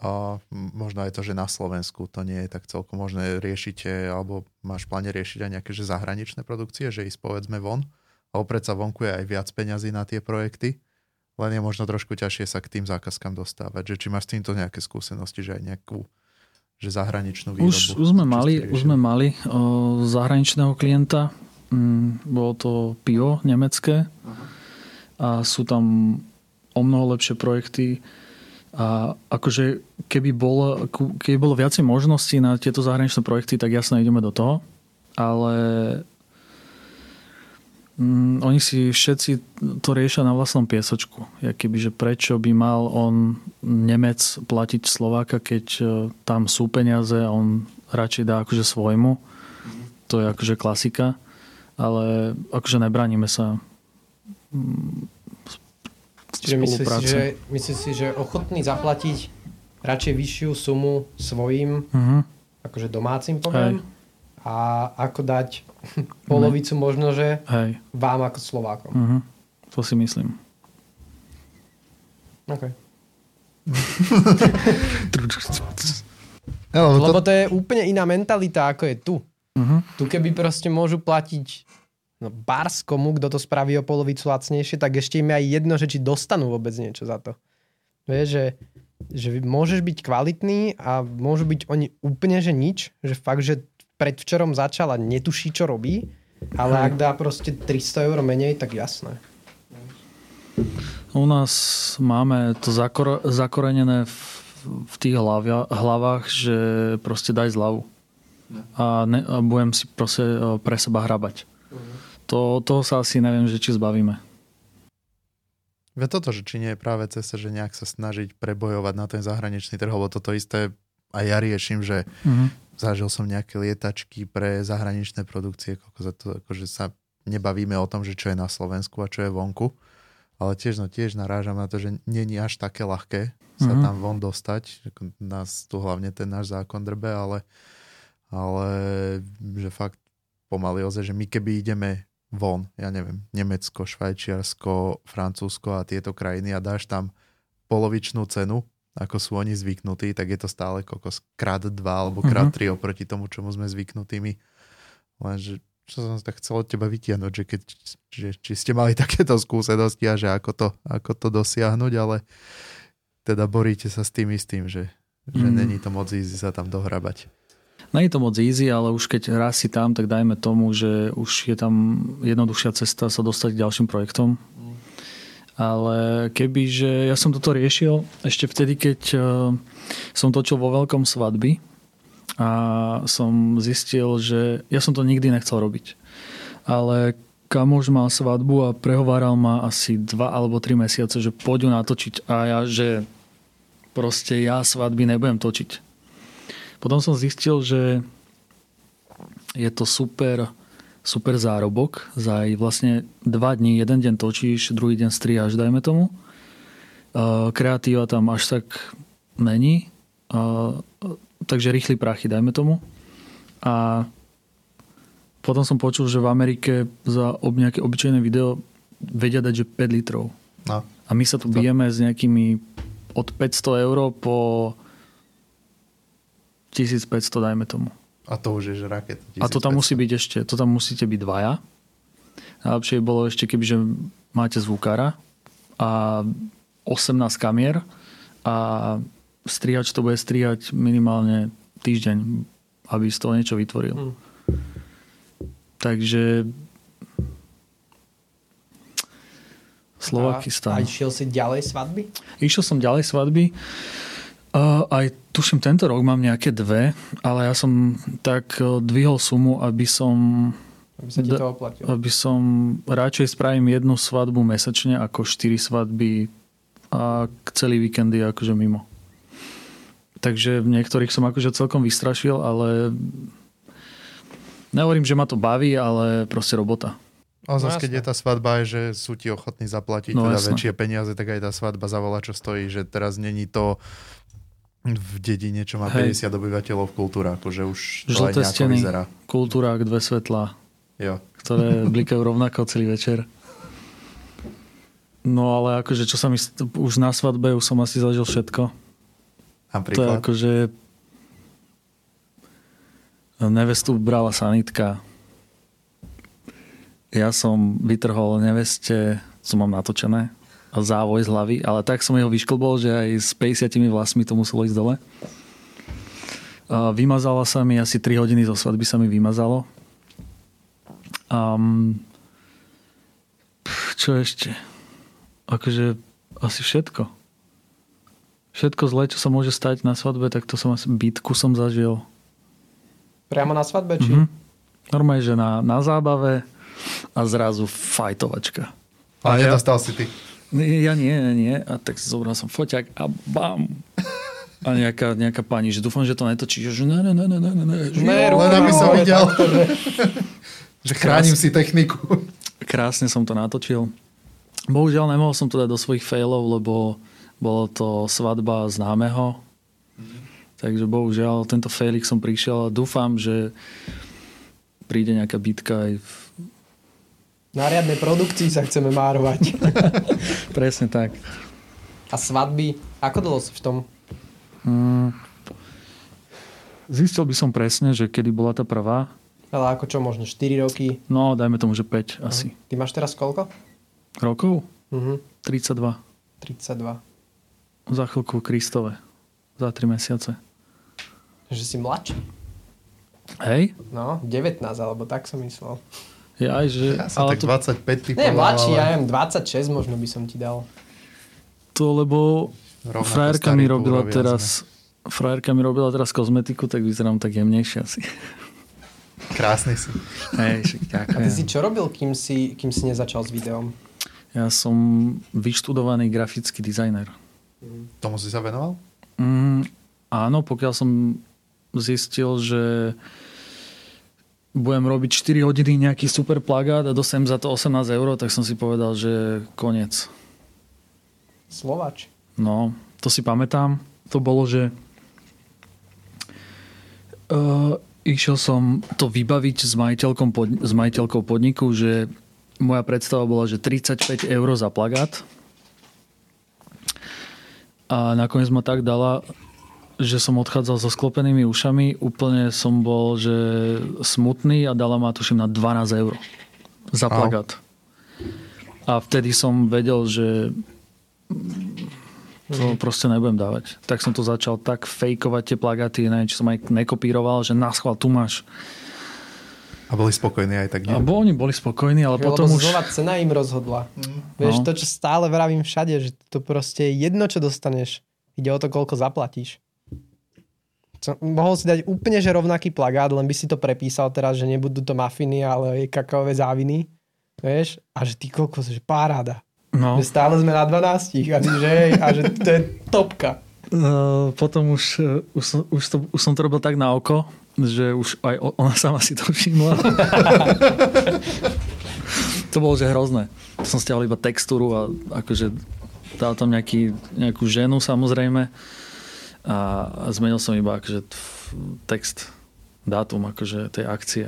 A možno aj to, že na Slovensku to nie je tak celkom možné. Riešite, alebo máš pláne riešiť aj nejaké že zahraničné produkcie, že ísť povedzme von? Alebo predsa vonku je aj viac peňazí na tie projekty? Len je možno trošku ťažšie sa k tým zákazkám dostávať. Že či máš s týmto nejaké skúsenosti, že aj nejakú že zahraničnú výrobu? Už, už sme mali, už sme mali o, zahraničného klienta. Mm, bolo to pivo nemecké uh-huh. a sú tam o mnoho lepšie projekty a akože keby bolo, keby bolo viacej možností na tieto zahraničné projekty, tak jasne ideme do toho, ale Mm, oni si všetci to riešia na vlastnom piesočku. Ja keby, že prečo by mal on Nemec platiť Slováka, keď e, tam sú peniaze a on radšej dá akože svojmu. To je akože klasika. Ale akože nebraníme sa mm, Čiže myslíš si, že, myslí si, že ochotný zaplatiť radšej vyššiu sumu svojim, uh-huh. akože domácim poviem, Hej. A ako dať polovicu možno, že Hej. vám ako Slovákom. Uh-huh. To si myslím. OK. Lebo to... je úplne iná mentalita, ako je tu. Uh-huh. Tu keby proste môžu platiť no, Barskomu, kto to spraví o polovicu lacnejšie, tak ešte im aj jedno, že či dostanú vôbec niečo za to. Vieš, že, že môžeš byť kvalitný a môžu byť oni úplne, že nič, že fakt, že predvčerom začal a netuší, čo robí, ale ak dá proste 300 eur menej, tak jasné. U nás máme to zakor- zakorenené v, v tých hlavia, hlavách, že proste daj zľavu. A, ne, a budem si proste e, pre seba hrabať. Uh-huh. To, toho sa asi neviem, že či zbavíme. Ve toto, že či nie je práve cesta, že nejak sa snažiť prebojovať na ten zahraničný trh, lebo toto isté aj ja riešim, že uh-huh zažil som nejaké lietačky pre zahraničné produkcie, ako za to, akože sa nebavíme o tom, že čo je na Slovensku a čo je vonku, ale tiež, no, tiež narážam na to, že není až také ľahké sa mm-hmm. tam von dostať. Nás tu hlavne ten náš zákon drbe, ale, ale že fakt pomaly ozaj, že my keby ideme von, ja neviem, Nemecko, Švajčiarsko, Francúzsko a tieto krajiny a dáš tam polovičnú cenu ako sú oni zvyknutí, tak je to stále kokos krát dva alebo krát uh-huh. tri oproti tomu, čomu sme zvyknutými. Lenže čo som tak chcel od teba vytiahnuť, že, keď, že či ste mali takéto skúsenosti a že ako to, ako to dosiahnuť, ale teda boríte sa s tým istým, že, že mm. není to moc easy sa tam dohrabať. Není to moc easy, ale už keď raz si tam, tak dajme tomu, že už je tam jednoduchšia cesta sa dostať k ďalším projektom ale keby, že ja som toto riešil ešte vtedy, keď uh, som točil vo veľkom svadby a som zistil, že ja som to nikdy nechcel robiť. Ale kamož mal svadbu a prehováral ma asi dva alebo tri mesiace, že poďu natočiť a ja, že proste ja svadby nebudem točiť. Potom som zistil, že je to super super zárobok. Za aj vlastne dva dní, jeden deň točíš, druhý deň striáš, dajme tomu. Kreatíva tam až tak není. Takže rýchly prachy, dajme tomu. A potom som počul, že v Amerike za nejaké obyčajné video vedia dať, že 5 litrov. No. A my sa tu bijeme s nejakými od 500 eur po 1500, dajme tomu. A to už je že raket. A to tam musí byť ešte, to tam musíte byť dvaja. Najlepšie by bolo ešte, keby že máte zvukára a 18 kamier a strihač to bude strihať minimálne týždeň, aby z toho niečo vytvoril. Hmm. Takže Slovakistan. A, a išiel si ďalej svadby? Išiel som ďalej svadby. Uh, aj tuším, tento rok mám nejaké dve, ale ja som tak uh, dvihol sumu, aby som aby sa ti to oplatilo. Aby som radšej spravím jednu svadbu mesačne ako štyri svadby a celý víkend je akože mimo. Takže v niektorých som akože celkom vystrašil, ale nehovorím, že ma to baví, ale proste robota. A zase, no, keď je tá svadba, že sú ti ochotní zaplatiť no, teda väčšie peniaze, tak aj tá svadba zavola, čo stojí, že teraz není to v dedine, čo má Hej. 50 obyvateľov kultúra, akože už to aj Žlté nejako steny, vyzerá. kultúrák, dve svetlá, Jo. ktoré blikajú rovnako celý večer. No ale akože čo sa mi... Už na svadbe už som asi zažil všetko. To je akože... Nevestu brala sanitka. Ja som vytrhol neveste, co mám natočené, a závoj z hlavy, ale tak som jeho vyšklbol, že aj s 50 vlasmi to muselo ísť dole. A vymazala sa mi, asi 3 hodiny zo svadby sa mi vymazalo. Um, čo ešte? Akože asi všetko. Všetko zlé, čo sa môže stať na svadbe, tak to som asi bitku som zažil. Priamo na svadbe, či? Mhm. Normálne, že na, na zábave a zrazu fajtovačka. A ja- nedostal si ty. Nie, Ja nie, nie. A tak zobral som foťák a bam. A nejaká, nejaká pani, že dúfam, že to netočí. Že ne, ne, ne, ne, ne, ne. Že Ne, jo. Len aby som videl, že chránim si techniku. Krásne som to natočil. Bohužiaľ nemohol som to dať do svojich failov, lebo bolo to svadba známeho. Takže bohužiaľ tento failik som prišiel a dúfam, že príde nejaká bitka aj v... Na riadnej produkcii sa chceme márovať. Presne tak. A svadby, ako dlho si v tom? Mm. Zistil by som presne, že kedy bola tá prvá. Ale ako čo, možno 4 roky? No, dajme tomu, že 5 asi. Ty máš teraz koľko? Rokov? Mhm, 32. 32. Za chvíľku Kristove. Za 3 mesiace. Že si mladší? Hej? No, 19, alebo tak som myslel. Ja aj, že... Ja som ale tak to, 25 typoval, Nie, mladší, ja ale neviem, 26 možno by som ti dal. to, lebo rovnako frajerka mi robila teraz... Frajerka mi robila teraz kozmetiku, tak vyzerám tak jemnejšie asi. sme. Krásny si. Hej, však A ty si ďakujem. čo robil, kým si, kým si nezačal s videom? Ja som vyštudovaný grafický dizajner. Tomu si sa venoval? Mm, áno, pokiaľ som zistil, že budem robiť 4 hodiny nejaký super plagát a dostanem za to 18 eur, tak som si povedal, že koniec. Slovač. No, to si pamätám. To bolo, že uh, išiel som to vybaviť s, pod, s majiteľkou podniku, že moja predstava bola, že 35 eur za plagát. A nakoniec ma tak dala, že som odchádzal so sklopenými ušami. Úplne som bol, že smutný a dala ma tuším na 12 eur za plagát. A vtedy som vedel, že to proste nebudem dávať. Tak som to začal tak fejkovať tie plagáty, neviem, či som aj nekopíroval, že na schvál tu máš. A boli spokojní aj tak, nie? A bo oni boli spokojní, ale Lebo potom už... znova cena im rozhodla. Vieš, No. to, čo stále vravím všade, že to proste je jedno, čo dostaneš. Ide o to, koľko zaplatíš. Co, mohol si dať úplne že rovnaký plagát, len by si to prepísal teraz, že nebudú to mafiny, ale kakaové záviny. Vieš? A že ty koľko, že paráda. No, Že stále sme na 12 a, ty, že, hej, a že to je topka. uh, potom už, uh, už, som, už, to, už som to robil tak na oko, že už aj ona sama si to všimla. to bolo, že hrozné. Som stiahol iba textúru a akože dal tam nejaký, nejakú ženu samozrejme a, zmenil som iba akože text, dátum akože tej akcie.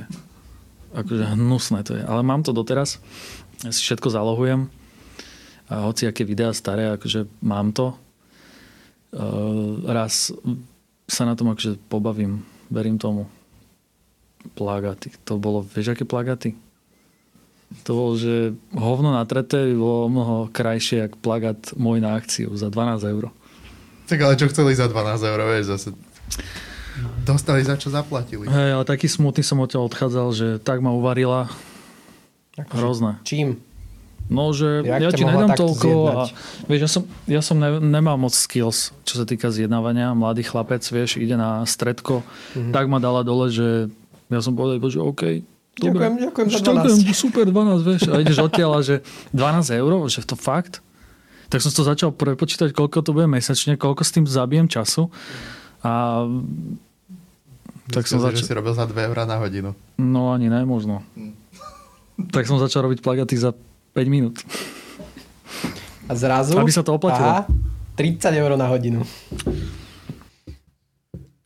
Akože hnusné to je. Ale mám to doteraz. Ja si všetko zalohujem. A hoci aké videá staré, akože mám to. Uh, raz sa na tom akože pobavím. Verím tomu. Plagaty. To bolo, vieš aké plagaty? To bolo, že hovno natreté by bolo mnoho krajšie, jak plagát môj na akciu za 12 eur. Tak ale čo chceli za 12 eur, vieš, zase dostali za čo zaplatili. Hej, ale taký smutný som odtiaľ odchádzal, že tak ma uvarila. Akože, Hrozné. Čím? No, že Jak ja ťa ti nedám toľko a vieš, ja som, ja som ne, nemal moc skills, čo sa týka zjednávania. Mladý chlapec, vieš, ide na stredko, Mhm. tak ma dala dole, že ja som povedal, že OK, dobre. Ďakujem, ďakujem za Že ďakujem, 12. super, 12, vieš. A ideš odtiaľ a že 12 eur, že to fakt? Tak som to začal prepočítať, koľko to bude mesačne, koľko s tým zabijem času. A tak som Myslel si, začal... že si robil za 2 eurá na hodinu. No ani ne, možno. Tak som začal robiť plagaty za 5 minút. A zrazu... Aby sa to oplatilo. Aha, 30 eur na hodinu.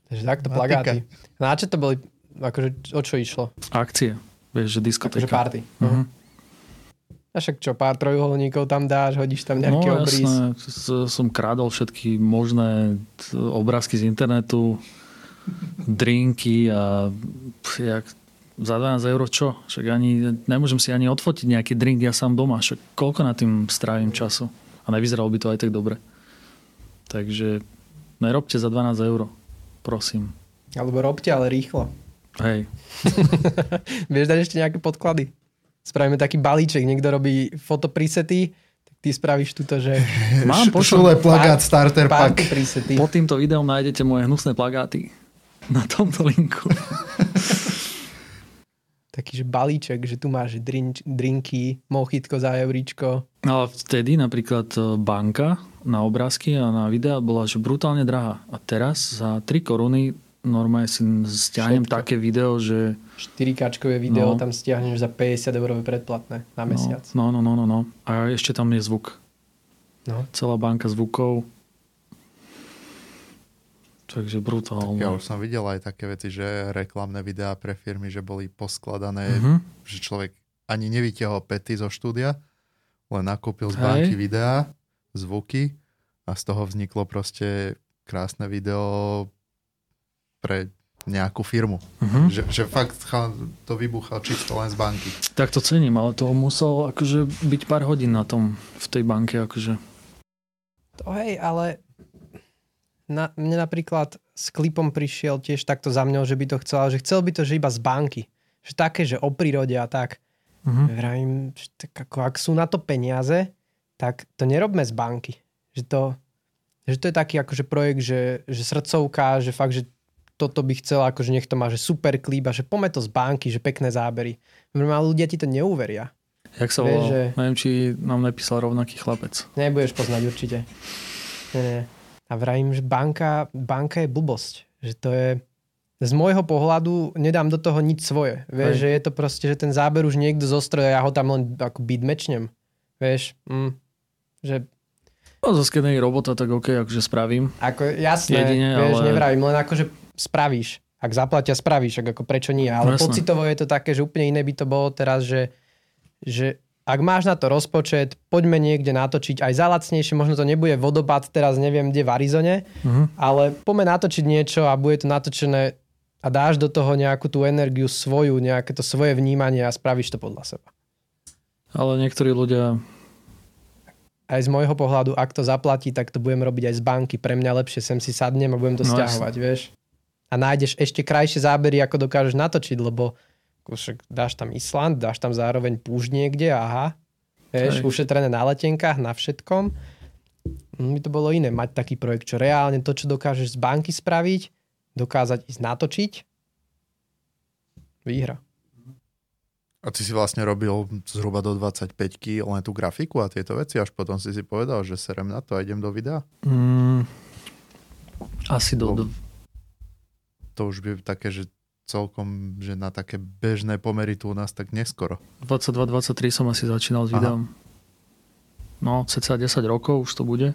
takto plagáty. Na čo to boli, akože o čo išlo? Akcie. Vieš, že diskotéka. Akože party. Mhm. A však čo, pár trojuholníkov tam dáš, hodíš tam nejaký no, obrys. jasné. Som krádol všetky možné obrázky z internetu, drinky a pf, jak, za 12 eur čo? Však ani, nemôžem si ani odfotiť nejaký drink ja sám doma. Však koľko na tým strávim času? A nevyzeralo by to aj tak dobre. Takže nerobte za 12 eur. Prosím. Alebo robte, ale rýchlo. Hej. Vieš dať ešte nejaké podklady? Spravíme taký balíček, niekto robí fotopresety, tak ty spravíš túto, že Mám pošlom, Šule plagát starter pack. presety. pod týmto videom nájdete moje hnusné plagáty. Na tomto linku. Taký, že balíček, že tu máš drink, drinky, mochitko za euríčko. Ale vtedy napríklad e, banka na obrázky a na videa bola že brutálne drahá. A teraz za 3 koruny normálne si stiahnem Všetko. také video, že 4K video No. tam stiahneš za 50 eurové predplatné na mesiac. no, no, no, no, no. A ešte tam je zvuk. No. Celá banka zvukov. Takže brutálne. Ja už som videl aj také veci, že reklamné videá pre firmy, že boli poskladané, Mhm. že človek ani nevytiahol pety zo štúdia, len nakúpil z Hej. banky videá, zvuky a z toho vzniklo proste krásne video pre nejakú firmu. Mhm. Že, že fakt to vybuchal čisto len z banky. Tak to cením, ale to musel akože byť pár hodín na tom, v tej banke. Akože. To hej, ale na, mne napríklad s klipom prišiel tiež takto za mňou, že by to chcel, že chcel by to, že iba z banky. Že také, že o prírode a tak. Mhm. Vrajím, že tak ako, ak sú na to peniaze, tak to nerobme z banky. Že to, že to je taký akože projekt, že, že srdcovka, že fakt, že toto by chcel, akože nech to má, že super klip a že pome to z banky, že pekné zábery. Ale ľudia ti to neuveria. Jak sa volal? že- Neviem, či nám napísal rovnaký chlapec. Nebudeš poznať určite. Nie, nie. A vrajím, že banka, banka je blbosť. Že to je... Z môjho pohľadu nedám do toho nič svoje. Vieš, Hej. že je to proste, že ten záber už niekto zostroje a ja ho tam len ako mečnem. Vieš, mm, že No, zo skenej robota, tak OK, akože spravím. ako jasné, Jedine, vieš, ale- nevravím, len akože spravíš. Ak zaplatia, spravíš, ak ako prečo nie. Ale Jasné. pocitovo je to také, že úplne iné by to bolo teraz, že, že ak máš na to rozpočet, poďme niekde natočiť aj za lacnejšie, možno to nebude vodopád teraz neviem kde v Arizone, Mhm. ale poďme natočiť niečo a bude to natočené a dáš do toho nejakú tú energiu svoju, nejaké to svoje vnímanie a spravíš to podľa seba. Ale niektorí ľudia... Aj z môjho pohľadu, ak to zaplatí, tak to budem robiť aj z banky. Pre mňa lepšie sem si sadnem a budem to No, stiahovať, vieš. A nájdeš ešte krajšie zábery, ako dokážeš natočiť, lebo však dáš tam Island, dáš tam zároveň púšť niekde, aha. Vieš, ušetrené na letenkách, na všetkom. Mm, By to bolo iné, mať taký projekt, čo reálne to, čo dokážeš z banky spraviť, dokázať ísť natočiť. Výhra. A ty si vlastne robil zhruba do 25 len tú grafiku a tieto veci, až potom si si povedal, že serem na to a idem do videa. Mm, asi do... Do To už by také, že celkom, že na také bežné pomery tu u nás tak neskoro. 22-23 som asi začínal s Aha. videom. No, cca 10 rokov už to bude.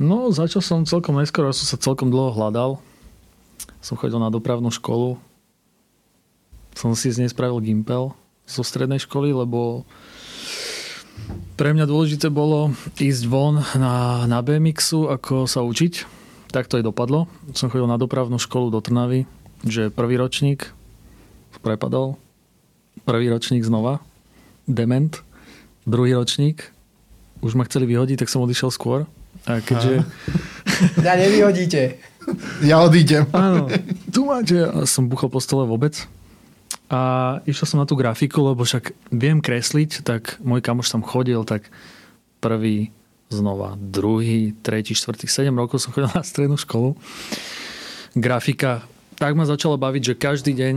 No, začal som celkom neskoro, som sa celkom dlho hľadal. Som chodil na dopravnú školu. Som si z nej spravil gimpel zo strednej školy, lebo pre mňa dôležité bolo ísť von na, na BMXu, ako sa učiť. Tak to aj dopadlo. Som chodil na dopravnú školu do Trnavy, že prvý ročník prepadol, prvý ročník znova, dement, druhý ročník, už ma chceli vyhodiť, tak som odišiel skôr. A keďže... Ja nevyhodíte. Ja odídem. Áno, tu máte. A som buchol po stole vôbec. A išiel som na tú grafiku, lebo však viem kresliť, tak môj kamoš tam chodil, tak prvý znova, druhý, tretí, štvrtý, 7 rokov som chodil na strednú školu. Grafika, tak ma začalo baviť, že každý deň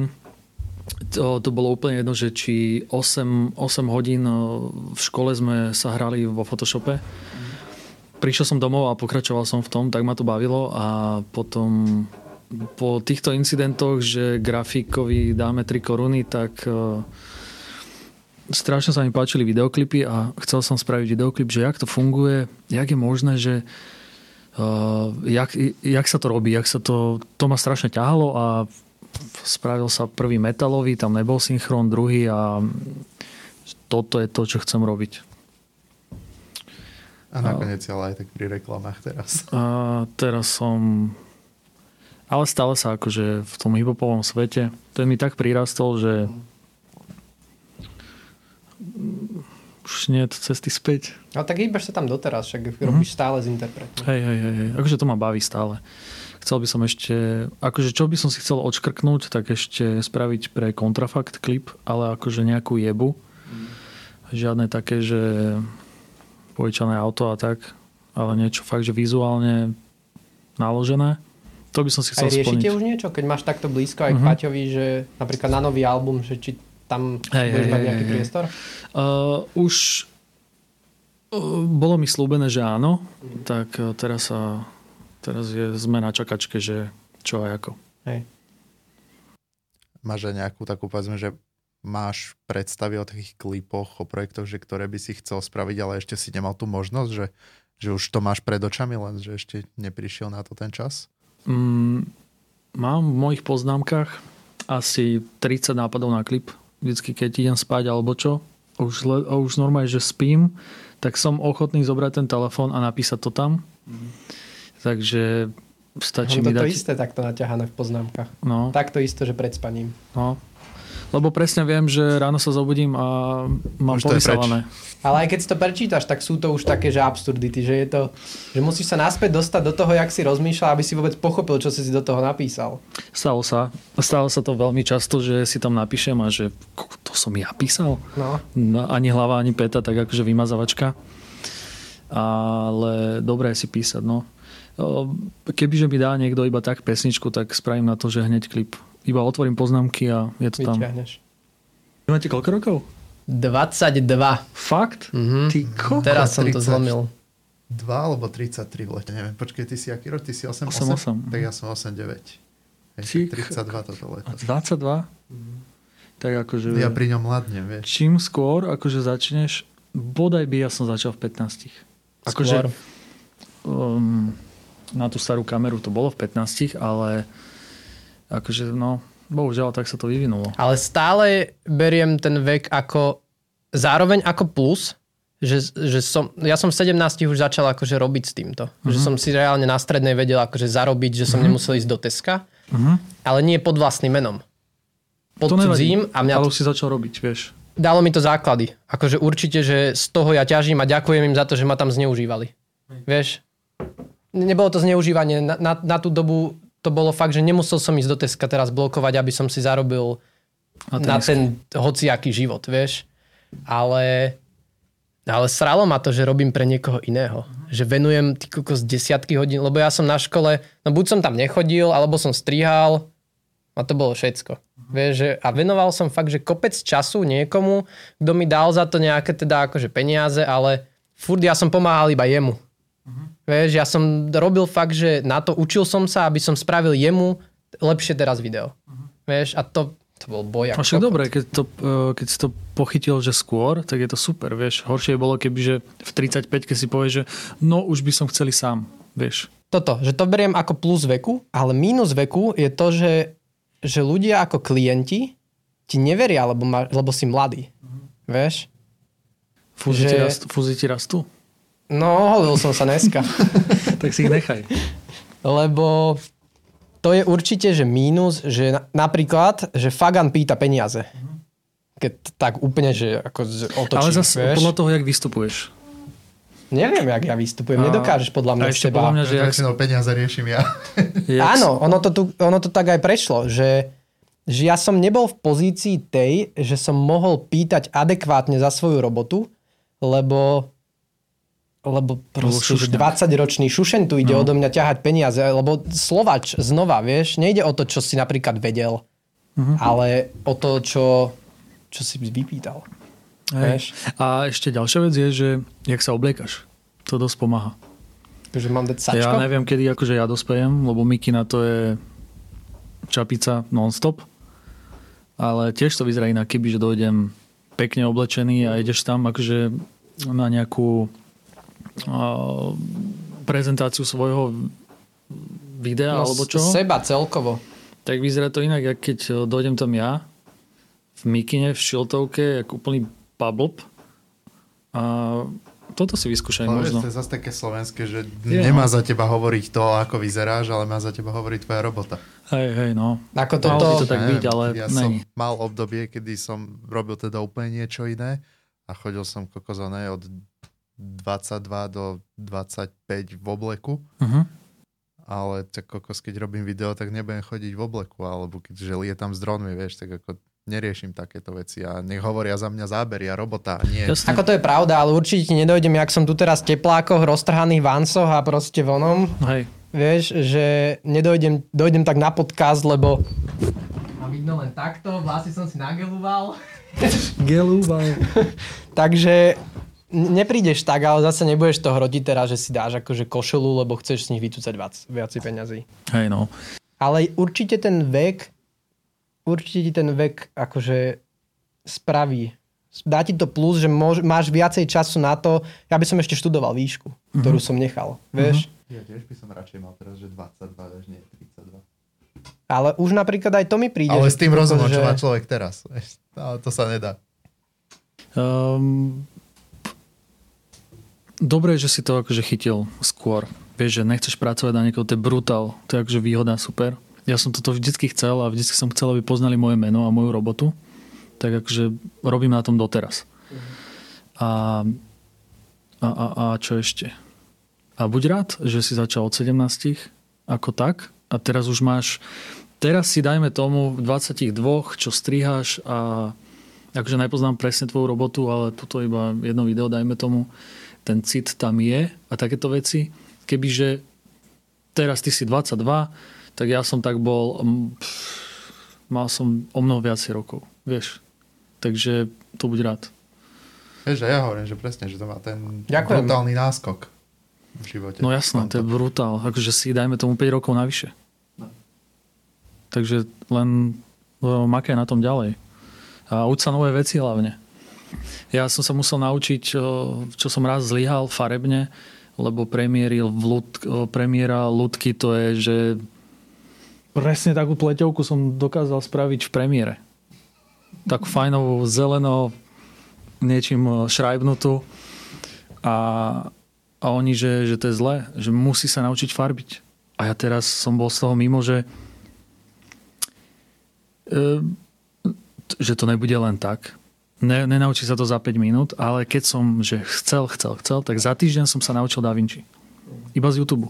to, to bolo úplne jedno, že či 8, 8 hodín o, v škole sme sa hrali vo Photoshope. Prišiel som domov a pokračoval som v tom, tak ma to bavilo a potom po týchto incidentoch, že grafikovi dáme 3 koruny, tak uh, strašne sa mi páčili videoklipy a chcel som spraviť videoklip, že jak to funguje, jak je možné, že uh, jak, jak sa to robí, jak sa to, to ma strašne ťahalo a spravil sa prvý metalový, tam nebol synchron, druhý a toto je to, čo chcem robiť. A nakoniec ale aj tak pri reklamách teraz. A teraz som... Ale stále sa akože v tom hiphopovom svete, ten mi tak prirastol, že už nie je cesty späť. Ale tak hýbaš sa tam doteraz, však mm-hmm. robíš stále z interpretu. Hej, hej, hej, akože to ma baví stále. Chcel by som ešte, akože čo by som si chcel odškrknúť, tak ešte spraviť pre kontrafakt klip, ale akože nejakú jebu. Mm. Žiadne také, že požičané auto a tak, ale niečo fakt, že vizuálne naložené. To by som si chcel Aj riešite splniť. už niečo, keď máš takto blízko aj uh-huh. k. Paťovi, že napríklad na nový album, že či tam hey, budeš hey, mať nejaký hey, priestor? Uh, už uh, bolo mi slúbené, že áno, uh-huh. tak uh, teraz, sa, teraz je sme na čakačke, že čo a ako. Hej. Máš aj nejakú takú, povedzme, že máš predstavy o takých klipoch, o projektoch, že ktoré by si chcel spraviť, ale ešte si nemal tú možnosť, že, že už to máš pred očami, len že ešte neprišiel na to ten čas? Mm, mám v mojich poznámkach asi 30 nápadov na klip. Vždycky, keď idem spať alebo čo, už, le, už normálne, že spím, tak som ochotný zobrať ten telefón a napísať to tam. Mm. Takže stačí mi dať... to isté takto naťahané v poznámkach. No. Takto isto, že pred spaním. No, lebo presne viem, že ráno sa zobudím a mám pomyslené. Ale aj keď si to prečítaš, tak sú to už také, že absurdity, že je to, že musíš sa naspäť dostať do toho, jak si rozmýšľal, aby si vôbec pochopil, čo si si do toho napísal. Stalo sa. Stalo sa to veľmi často, že si tam napíšem a že to som ja písal. No. no ani hlava, ani peta, tak akože vymazavačka. Ale dobré si písať, no. Kebyže mi dá niekto iba tak pesničku, tak spravím na to, že hneď klip iba otvorím poznámky a je to Vyťahneš. tam. Vy máte koľko rokov? 22. Fakt? Mm-hmm. Ty koľko? Teraz som 30, to zlomil. 2 alebo 33 v lete, neviem. Počkej, ty si aký rok? Ty si 8, 8, 8? Tak ja som 8, 9. Hej, 32 toto leto. 22? Mm-hmm. Tak akože... Ja pri ňom mladnem, vieš. Čím skôr, akože začneš, bodaj by ja som začal v 15. Akože, um, na tú starú kameru to bolo v 15, ale akože no, bohužiaľ, tak sa to vyvinulo. Ale stále beriem ten vek ako zároveň ako plus, že, že som, ja som v 17 už začal akože robiť s týmto. Uh-huh. Že mhm. som si reálne na strednej vedel akože zarobiť, že som uh-huh. nemusel ísť do Teska, uh-huh. ale nie pod vlastným menom. Pod to cudzím. A mňa ale už si začal robiť, vieš. Dalo mi to základy. Akože určite, že z toho ja ťažím a ďakujem im za to, že ma tam zneužívali. Vieš? Nebolo to zneužívanie. Na, na, na tú dobu to bolo fakt, že nemusel som ísť do Teska teraz blokovať, aby som si zarobil na ten hociaký život, vieš. Ale, ale sralo ma to, že robím pre niekoho iného. Že venujem ty z desiatky hodín, lebo ja som na škole, no buď som tam nechodil, alebo som strihal a to bolo všetko. Vieš, že, a venoval som fakt, že kopec času niekomu, kto mi dal za to nejaké teda akože peniaze, ale furt ja som pomáhal iba jemu. Vieš, ja som robil fakt, že na to učil som sa, aby som spravil jemu lepšie teraz video. Uh-huh. Vieš, a to, to bol boj. A však dobre, keď, to, e, keď si to pochytil, že skôr, tak je to super, vieš. Horšie bolo, keby, že v 35 keď si povieš, že no už by som chceli sám, vieš. Toto, že to beriem ako plus veku, ale mínus veku je to, že, že ľudia ako klienti ti neveria, lebo, ma, lebo si mladý. Uh-huh. Vieš? Fúzi, že... ti rastú? No, holil som sa dneska. tak si ich nechaj. Lebo to je určite, že mínus, že napríklad, že Fagan pýta peniaze. Keď tak úplne, že ako otočí. Ale zase vieš? podľa toho, jak vystupuješ. Neviem, jak ja vystupujem. A, Nedokážeš podľa mňa ešte podľa mňa, že ja, jak... peniaze riešim ja. Áno, ono to, tu, ono to tak aj prešlo, že, že ja som nebol v pozícii tej, že som mohol pýtať adekvátne za svoju robotu, lebo lebo proste, že 20-ročný šušen tu ide no. odo mňa ťahať peniaze, lebo Slovač znova, vieš, nejde o to, čo si napríklad vedel, uh-huh. ale o to, čo, čo si vypýtal. Vieš? A ešte ďalšia vec je, že jak sa obliekaš. To dosť pomáha. Že mám dať sačko? Ja neviem, kedy akože ja dospejem, lebo Miki na to je čapica non-stop. Ale tiež to vyzerá inak, keby, že dojdem pekne oblečený a ideš tam akože na nejakú prezentáciu svojho videa No, alebo čo, Seba celkovo. tak vyzerá to inak, ako keď e, dojdem tam ja v mikine, v šiltovke, ako úplný pablb. A toto si vyskúšaj Ale možno. to je zase také slovenské, že nemá no. za teba hovoriť to, ako vyzeráš, ale má za teba hovoriť tvoja robota. Hej, hej, no. Ako by toto, to tak Neviem, byť, ale ja není. som mal obdobie, kedy som robil teda úplne niečo iné a chodil som kokozané od 22 do 25 v obleku, Uh-huh. ale tak kokos, keď robím video, tak nebudem chodiť v obleku, alebo keď že lietam s dronmi, vieš, tak ako neriešim takéto veci a nech hovoria za mňa zábery a robota, nie. Jasne. ako to je pravda, ale určite ti nedojdem, jak som tu teraz v teplákoch, roztrhaných vancoch a proste vonom. Hej. Vieš, že nedojdem, dojdem tak na podcast, lebo... A vidno len takto, vlasy som si nagelúval. Gelúval. Takže neprídeš tak, ale zase nebudeš to hrotiť teraz, že si dáš akože košelu, lebo chceš z nich vytúcať viac, viac peňazí. Hej, no. Ale určite ten vek, určite ti ten vek akože spraví. Dá ti to plus, že môž, máš viacej času na to. Ja by som ešte študoval výšku, ktorú som nechal, vieš. Ja tiež by som radšej mal teraz, že 22, až nie 32. Ale už napríklad aj to mi príde. Ale že s tým rozumom, že- čo má človek teraz. Ale to sa nedá. Um, dobre, že si to akože chytil skôr. Vieš, že nechceš pracovať na niekoho, to je brutál. To je akože výhoda, super. Ja som toto vždycky chcel a vždycky som chcel, aby poznali moje meno a moju robotu. Tak akože robím na tom doteraz. A, a, a, a čo ešte? A buď rád, že si začal od 17 ako tak a teraz už máš teraz si dajme tomu v 22, čo striháš a akože nepoznám presne tvoju robotu, ale tuto iba jedno video, dajme tomu, ten cit tam je a takéto veci. Kebyže teraz ty si 22, tak ja som tak bol, mm, pff, mal som o mnoho viacej rokov, vieš. Takže to buď rád. Vieš, ja hovorím, že presne, že to má ten Ďakujem. brutálny náskok v živote. No jasné, to je brutál. Akože si dajme tomu 5 rokov navyše. Takže len no, makaj na tom ďalej. A uč sa nové veci hlavne. Ja som sa musel naučiť, čo som raz zlyhal farebne, lebo premiéry v ľud, premiéra ľudky to je, že presne takú pleťovku som dokázal spraviť v premiére. Tak fajnovú, zeleno, niečím šrajbnutú. A, a oni, že, že to je zlé, že musí sa naučiť farbiť. A ja teraz som bol z toho mimo, že e, že to nebude len tak. Ne, nenaučí sa to za 5 minút, ale keď som že chcel, chcel, chcel, tak za týždeň som sa naučil Da Vinci. Iba z YouTube.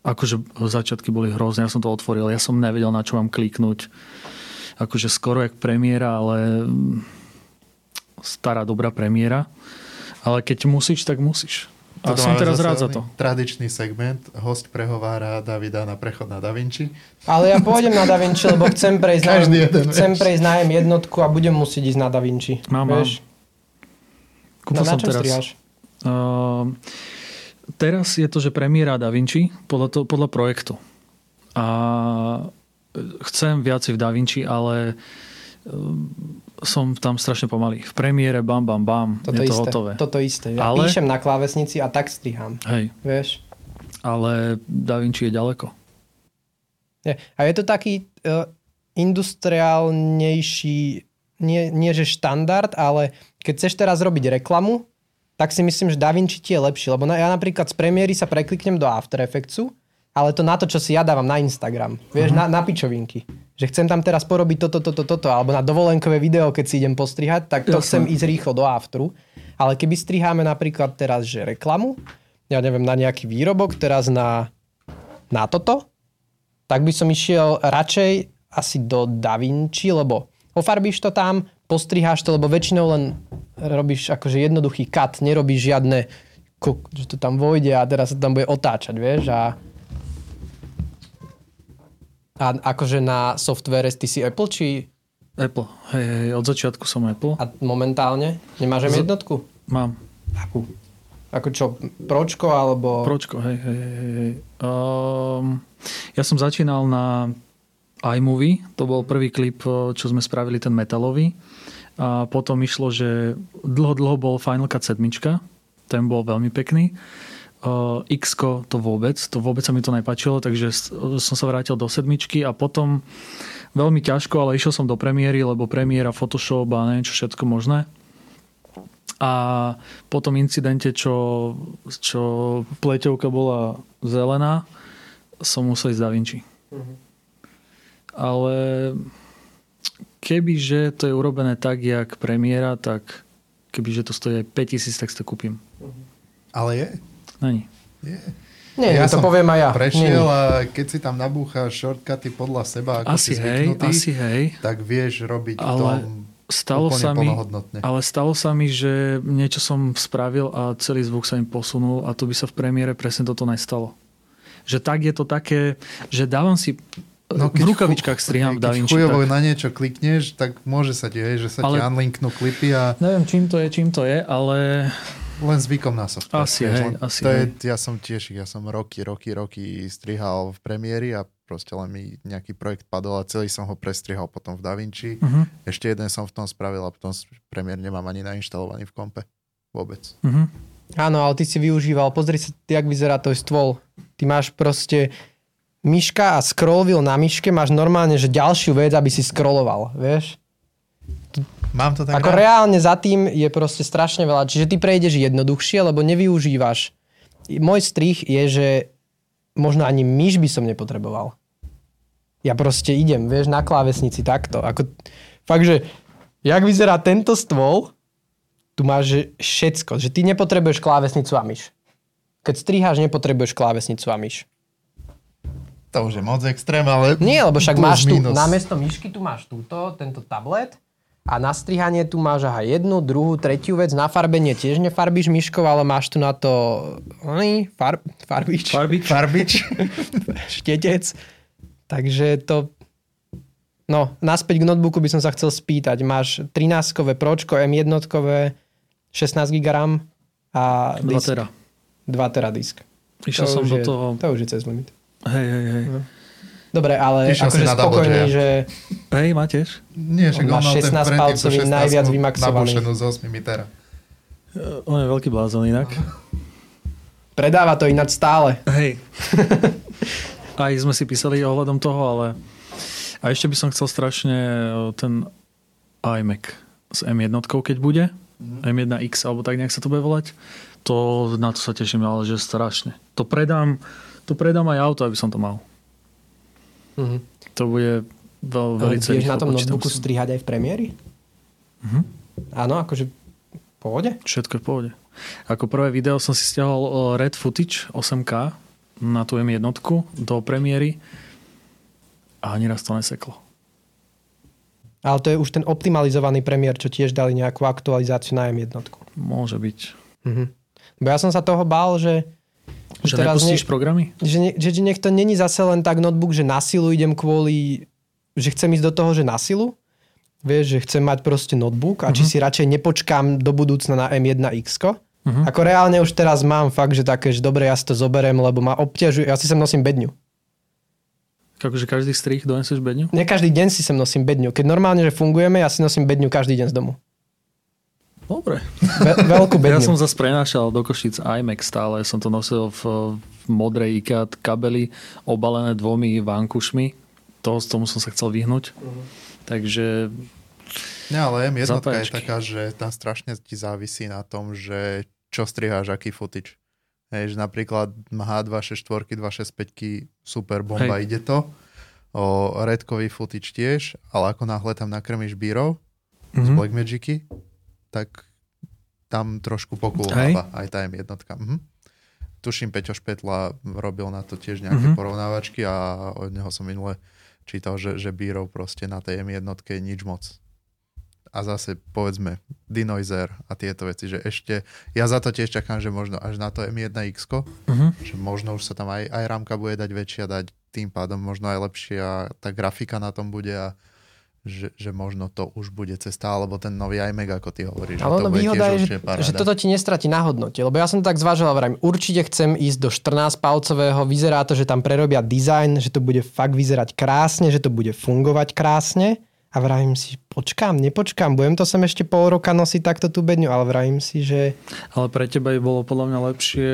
Akože začiatky boli hrozné, ja som to otvoril, ja som nevedel, na čo mám kliknúť. Akože skoro jak premiéra, ale mm, stará, dobrá premiéra. Ale keď musíš, tak musíš. A som teraz rád za to. Tradičný segment. Host prehovára Davida na prechod na Da Vinci. Ale ja pôjdem na Da Vinci, lebo chcem prejsť, na, jeden, chcem vieš. prejsť na M jednotku a budem musieť ísť na Da Vinci. Mám, mám. vieš? Kúpil Na, na som teraz. strihaš? Uh, teraz je to, že premiéra Da Vinci podľa, to, podľa projektu. A chcem viacej v Da Vinci, ale uh, som tam strašne pomalý. V premiére bam, bam, bam, Toto je to isté. hotové. Toto isté. Ja Ale- píšem na klávesnici a tak strihám. Hej, Vieš? ale Da Vinci je ďaleko. Je. A je to taký uh, industriálnejší, nie, nie že štandard, ale keď chceš teraz robiť reklamu, tak si myslím, že DaVinci ti je lepší. Lebo na, ja napríklad z premiéry sa prekliknem do After Effectsu, ale to na to, čo si ja dávam na Instagram. Vieš, na, na pičovinky. Že chcem tam teraz porobiť toto, toto, toto, alebo na dovolenkové video, keď si idem postrihať, tak to Jasné. chcem ísť rýchlo do Afteru. Ale keby striháme napríklad teraz, že reklamu, ja neviem, na nejaký výrobok, teraz na, na toto, tak by som išiel radšej asi do Da Vinci, lebo ofarbíš to tam, postriháš to, lebo väčšinou len robíš akože jednoduchý cut, nerobíš žiadne, že to tam vojde a teraz sa tam bude otáčať, vieš, a a akože na softvere ty si Apple, či Apple. Hej, hej, od začiatku som Apple. a momentálne nemáš Z- jednotku? Mám. Akú? Ako čo, Pročko alebo... Pročko, hej, hej, hej. Um, ja som začínal na iMovie, to bol prvý klip, eh, čo sme spravili, ten metalový. A potom išlo, že dlho, dlho bol Final Cut 7, ten bol veľmi pekný. Uh, x to vôbec, to vôbec sa mi to nepačilo, takže som sa vrátil do sedmičky a potom veľmi ťažko, ale išiel som do premiéry, lebo premiéra, Photoshop a neviem čo všetko možné. A po tom incidente, čo, čo pleťovka bola zelená, som musel ísť Da Vinci. Mm-hmm. Ale kebyže to je urobené tak, jak premiéra, tak kebyže to stojí 5000, tak si to kúpim. Ale je? Není. Je. Nie, ja, to poviem aj ja. Prešiel Nie. a keď si tam nabúcháš shortcuty podľa seba, ako asi si hej, asi hej. tak vieš robiť ale tom stalo sa mi, Ale stalo sa mi, že niečo som spravil a celý zvuk sa mi posunul a to by sa v premiére presne toto nestalo. Že tak je to také, že dávam si No, keď v rukavičkách striham v DaVinci. Keď chujovo tak... na niečo klikneš, tak môže sa ti, že sa ale... ti unlinknú klipy a... Neviem, čím to je, čím to je, ale... Len zvykom na software. Asi, hej, asi to hej. Je, ja som tiež, ja som roky, roky, roky strihal v premiéri a proste len mi nejaký projekt padol a celý som ho prestrihal potom v DaVinci. Uh-huh. Ešte jeden som v tom spravil a potom premiér nemám ani nainštalovaný v kompe. Vôbec. Uh-huh. Áno, ale ty si využíval, pozri sa, jak vyzerá to stôl. Ty máš proste myška a scroll wheel na myške máš normálne, že ďalšiu vec, aby si scrolloval, vieš? Mám to tak Ako rád. reálne za tým je proste strašne veľa. Čiže ty prejdeš jednoduchšie, lebo nevyužívaš. Môj strich je, že možno ani myš by som nepotreboval. Ja proste idem, vieš, na klávesnici takto. Ako, fakt, že jak vyzerá tento stôl, tu máš všetko. Že ty nepotrebuješ klávesnicu a myš. Keď striháš, nepotrebuješ klávesnicu a myš. To už je moc extrém, ale... Nie, lebo však máš tu, minus. namiesto myšky tu máš túto, tento tablet a na strihanie tu máš aha jednu, druhú, tretiu vec. Na farbenie tiež nefarbíš myškou, ale máš tu na to oný, far, farbič. Farbič. Farbič. Štetec. Takže to... No, naspäť k notebooku by som sa chcel spýtať. Máš 13-kové pročko, M1, 16 GB RAM a 2 tera. 2 tera disk. Išiel som do je, toho... To už je cez limit. Hej, hej, hej. No. Dobre, ale Tešil akože spokojný, že... Hej, máš? Nie, však on, on 16 palcový najviac vymaxovaný. Nabušenú z 8 mitera. On je veľký blázon inak. Predáva to ináč stále. Hej. Aj sme si písali ohľadom toho, ale... A ešte by som chcel strašne ten iMac s M1, keď bude. M1X, alebo tak nejak sa to bude volať. To, na to sa teším, ale že strašne. To predám to predám aj auto, aby som to mal. Mm-hmm. To bude veľ, veľmi Budeš na tom notebooku strihať aj v premiéri? Mm-hmm. Áno, akože v pohode? Všetko je v pohode. Ako prvé video som si stiahol Red Footage 8K na tú M1 do premiéry a ani raz to neseklo. Ale to je už ten optimalizovaný premiér, čo tiež dali nejakú aktualizáciu na M1. Môže byť. Mhm. Bo ja som sa toho bál, že že teraz nepustíš ne, programy? Že, ne, že, že nech to není zase len tak notebook, že na silu idem kvôli, že chcem ísť do toho, že na silu. Vieš, že chcem mať proste notebook a uh-huh. či mhm. si radšej nepočkám do budúcna na M1X. Uh-huh. Ako reálne už teraz mám fakt, že také, že dobre, ja si to zoberiem, lebo ma obťažuje, ja si sem nosím bedňu. Akože každý strich doneseš bedňu? Nie každý deň si sem nosím bedňu. Keď normálne, že fungujeme, ja si nosím bedňu každý deň z domu. Dobre. Ve- veľkú bedňu. Ja som zase prenášal do Košic iMac stále. Som to nosil v, v modrej IKEA kabeli obalené dvomi vankušmi. To, tomu som sa chcel vyhnúť. Uh-huh. Takže... Nie, ale M1 je taká, že tam strašne ti závisí na tom, že čo striháš, aký footage. Hej, že napríklad H264, 265 super bomba, Hej. ide to. O redkový footage tiež, ale ako náhle tam nakrmíš bírov mm-hmm. z. Blackmagicy, tak tam trošku pokulháva aj tá M1. Mhm. Tuším, Peťo Špetla robil na to tiež nejaké mm-hmm. porovnávačky a od neho som minule čítal, že, že bírov proste na tej M1 je nič moc. A zase povedzme denoiser a tieto veci, že ešte, ja za to tiež čakám, že možno až na to M1X, mm-hmm. že možno už sa tam aj, aj rámka bude dať väčšia, dať tým pádom možno aj lepšia tá grafika na tom bude a že, že možno to už bude cesta, alebo ten nový iMac, ako ty hovoríš. Ale ono výhoda je, že, že toto ti nestratí na hodnote, lebo ja som to tak zvážil, vrajím, určite chcem ísť do 14-palcového, vyzerá to, že tam prerobia dizajn, že to bude fakt vyzerať krásne, že to bude fungovať krásne a vravím si, počkám, nepočkám, budem to sem ešte pol roka nosiť takto tú bedňu, ale vravím si, že... Ale pre teba by bolo podľa mňa lepšie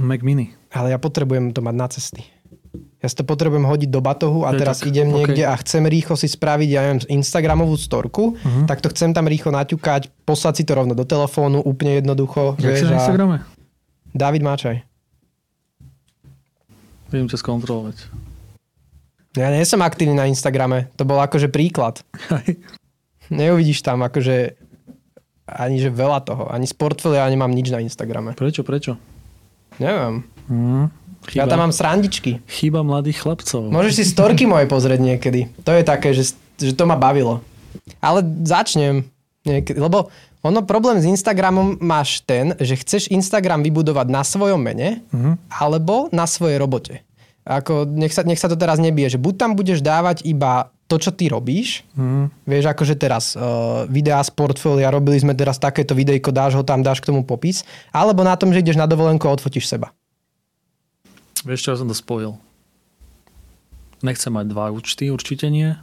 Mac Mini. Ale ja potrebujem to mať na cesty. Ja si to potrebujem hodiť do batohu a Je teraz tak, idem OK. niekde a chcem rýchlo si spraviť, ja neviem, Instagramovú storku, Mhm. tak to chcem tam rýchlo naťukať, poslať si to rovno do telefónu, úplne jednoducho. Jak si vieš, na a- Instagrame? David Máčaj. Viem ťa skontrolovať. Ja nie som aktívny na Instagrame. To bol akože príklad. Neuvidíš tam akože ani že veľa toho. Ani z portfólia nemám nič na Instagrame. Prečo, prečo? Neviem. Hm. Ja tam mám srandičky. chyba mladých chlapcov. Môžeš si storky moje pozrieť niekedy. To je také, že, že to ma bavilo. Ale začnem niekedy, lebo ono problém s Instagramom máš ten, že chceš Instagram vybudovať na svojom mene Mhm. alebo na svojej robote. Ako, nech, sa, nech sa to teraz nebije, že buď tam budeš dávať iba to, čo ty robíš, Hm. Vieš, akože teraz uh, videá z portfólia, robili sme teraz takéto videjko, dáš ho tam, dáš k tomu popis, alebo na tom, že ideš na dovolenku a odfotíš seba. Vieš čo, ja som to spojil. Nechcem mať dva účty, určite nie.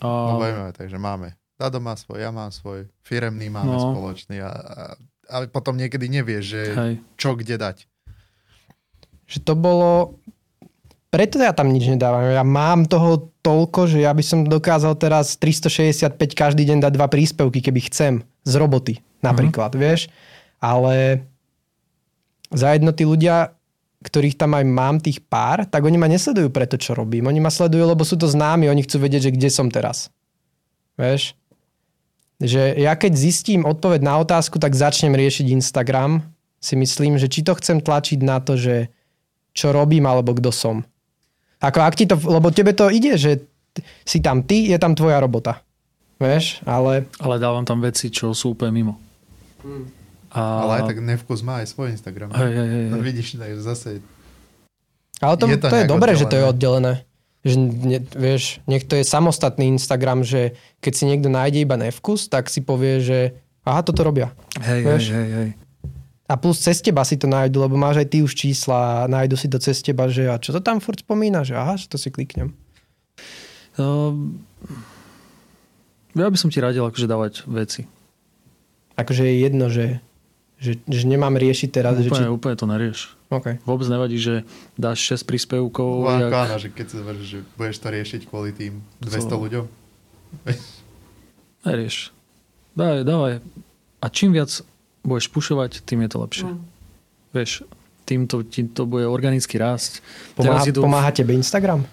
A... No budeme, takže máme. Dado má svoj, ja mám svoj, firemný máme No. spoločný a, a, ale potom niekedy nevieš, že Hej. čo kde dať. Že to bolo... Preto ja tam nič nedávam. Ja mám toho toľko, že ja by som dokázal teraz 365 každý deň dať dva príspevky, keby chcem. Z roboty napríklad, vieš. Ale za jedno tí ľudia, ktorých tam aj mám tých pár, tak oni ma nesledujú pre to, čo robím. Oni ma sledujú, lebo sú to známi, oni chcú vedieť, že kde som teraz. Vieš? Že ja keď zistím odpoveď na otázku, tak začnem riešiť Instagram. Si myslím, že či to chcem tlačiť na to, že čo robím alebo kto som. Ako ak ti to, lebo tebe to ide, že si tam ty, je tam tvoja robota. Vieš, ale Ale dávam tam veci, čo sú úplne mimo. A... Ale aj tak Nevkus má aj svoj Instagram. Hej, hej, hej, No hej. vidíš, takže zase Ale to, Je to to, je dobré, že to je oddelené. oddelené. Že ne, vieš, niekto je samostatný Instagram, že keď si niekto nájde iba nevkus, tak si povie, že aha, toto robia. Hej, hej, Vieš? hej, hej. A plus cez teba si to nájdu, lebo máš aj ty už čísla a nájdu si to cez teba, že a čo to tam furt spomína, že aha, že to si kliknem. Um, ja by som ti radil akože dávať veci. Akože je jedno, že, že, že nemám riešiť teraz, že či... Úplne, úplne to nerieš. Okay. Vôbec nevadí, že dáš 6 príspevkov. Áno, jak... áno, že keď sa že budeš to riešiť kvôli tým 200 Co? ľuďom. Nerieš. Dávaj, dávaj. A čím viac budeš pušovať, tým je to lepšie. Mm. Vieš, tým to, ti to bude organicky rásť. Pomáha, idú- pomáha tebe Instagram?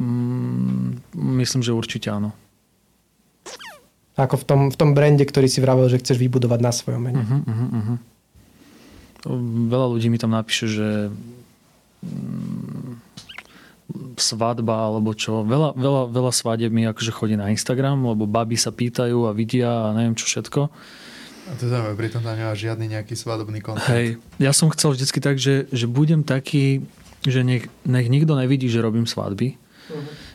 Mm, myslím, že určite áno. Ako v tom, v tom brande, ktorý si vravel, že chceš vybudovať na svojom mene. Uh-huh, uh-huh, uh-huh. Veľa ľudí mi tam napíše, že mm, svadba alebo čo. Veľa, veľa, veľa svadieb mi akože chodí na Instagram, lebo baby sa pýtajú a vidia a neviem čo všetko. A to znamená, pritom tam nemá žiadny nejaký svadobný kontent. Hej, ja som chcel vždycky tak, že, že budem taký, že nech, nech nikto nevidí, že robím svadby,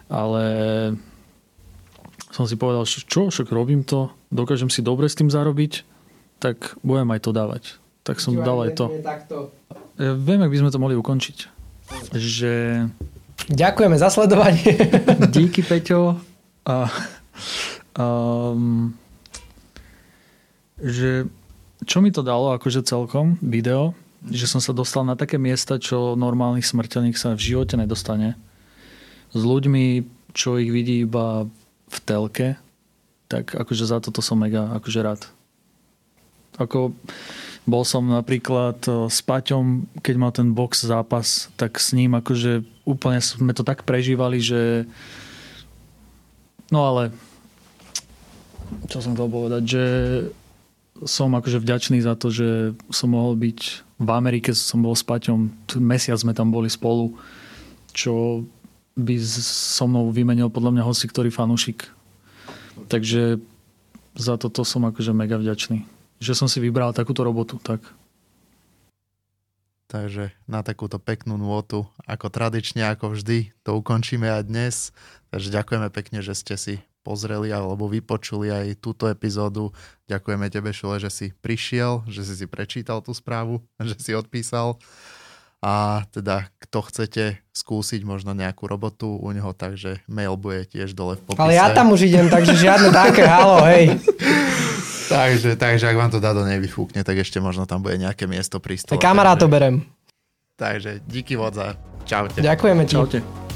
ale som si povedal, že čo, však robím to, dokážem si dobre s tým zarobiť, tak budem aj to dávať. Tak som dal aj to. Ja viem, ak by sme to mohli ukončiť. Že Ďakujeme za sledovanie. díky Peťo a um, že čo mi to dalo akože celkom video, že som sa dostal na také miesta, čo normálnych smrteľných sa v živote nedostane. S ľuďmi, čo ich vidí iba v telke, tak akože za toto som mega akože rád. Ako bol som napríklad eh, s Paťom, keď mal ten box zápas, tak s ním akože úplne sme to tak prežívali, že no ale čo som chcel povedať, že som akože vďačný za to, že som mohol byť v Amerike, som bol s Paťom, mesiac sme tam boli spolu, čo by so mnou vymenil podľa mňa hoci ktorý fanúšik. Takže za toto som akože mega vďačný. Že som si vybral takúto robotu, tak. Takže na takúto peknú nôtu, ako tradične, ako vždy, to ukončíme aj dnes. Takže ďakujeme pekne, že ste si pozreli alebo vypočuli aj túto epizódu. Ďakujeme tebe, Šule, že si prišiel, že si si prečítal tú správu, že si odpísal. A teda, kto chcete skúsiť možno nejakú robotu u neho, takže mail bude tiež dole v popise. Ale ja tam už idem, takže žiadne také, halo, hej. Takže, takže ak vám to Dado nevyfúkne, tak ešte možno tam bude nejaké miesto pri stole. kamarátov takže- berem. Takže díky vodza. Čaute. Ďakujeme ti. Čaute.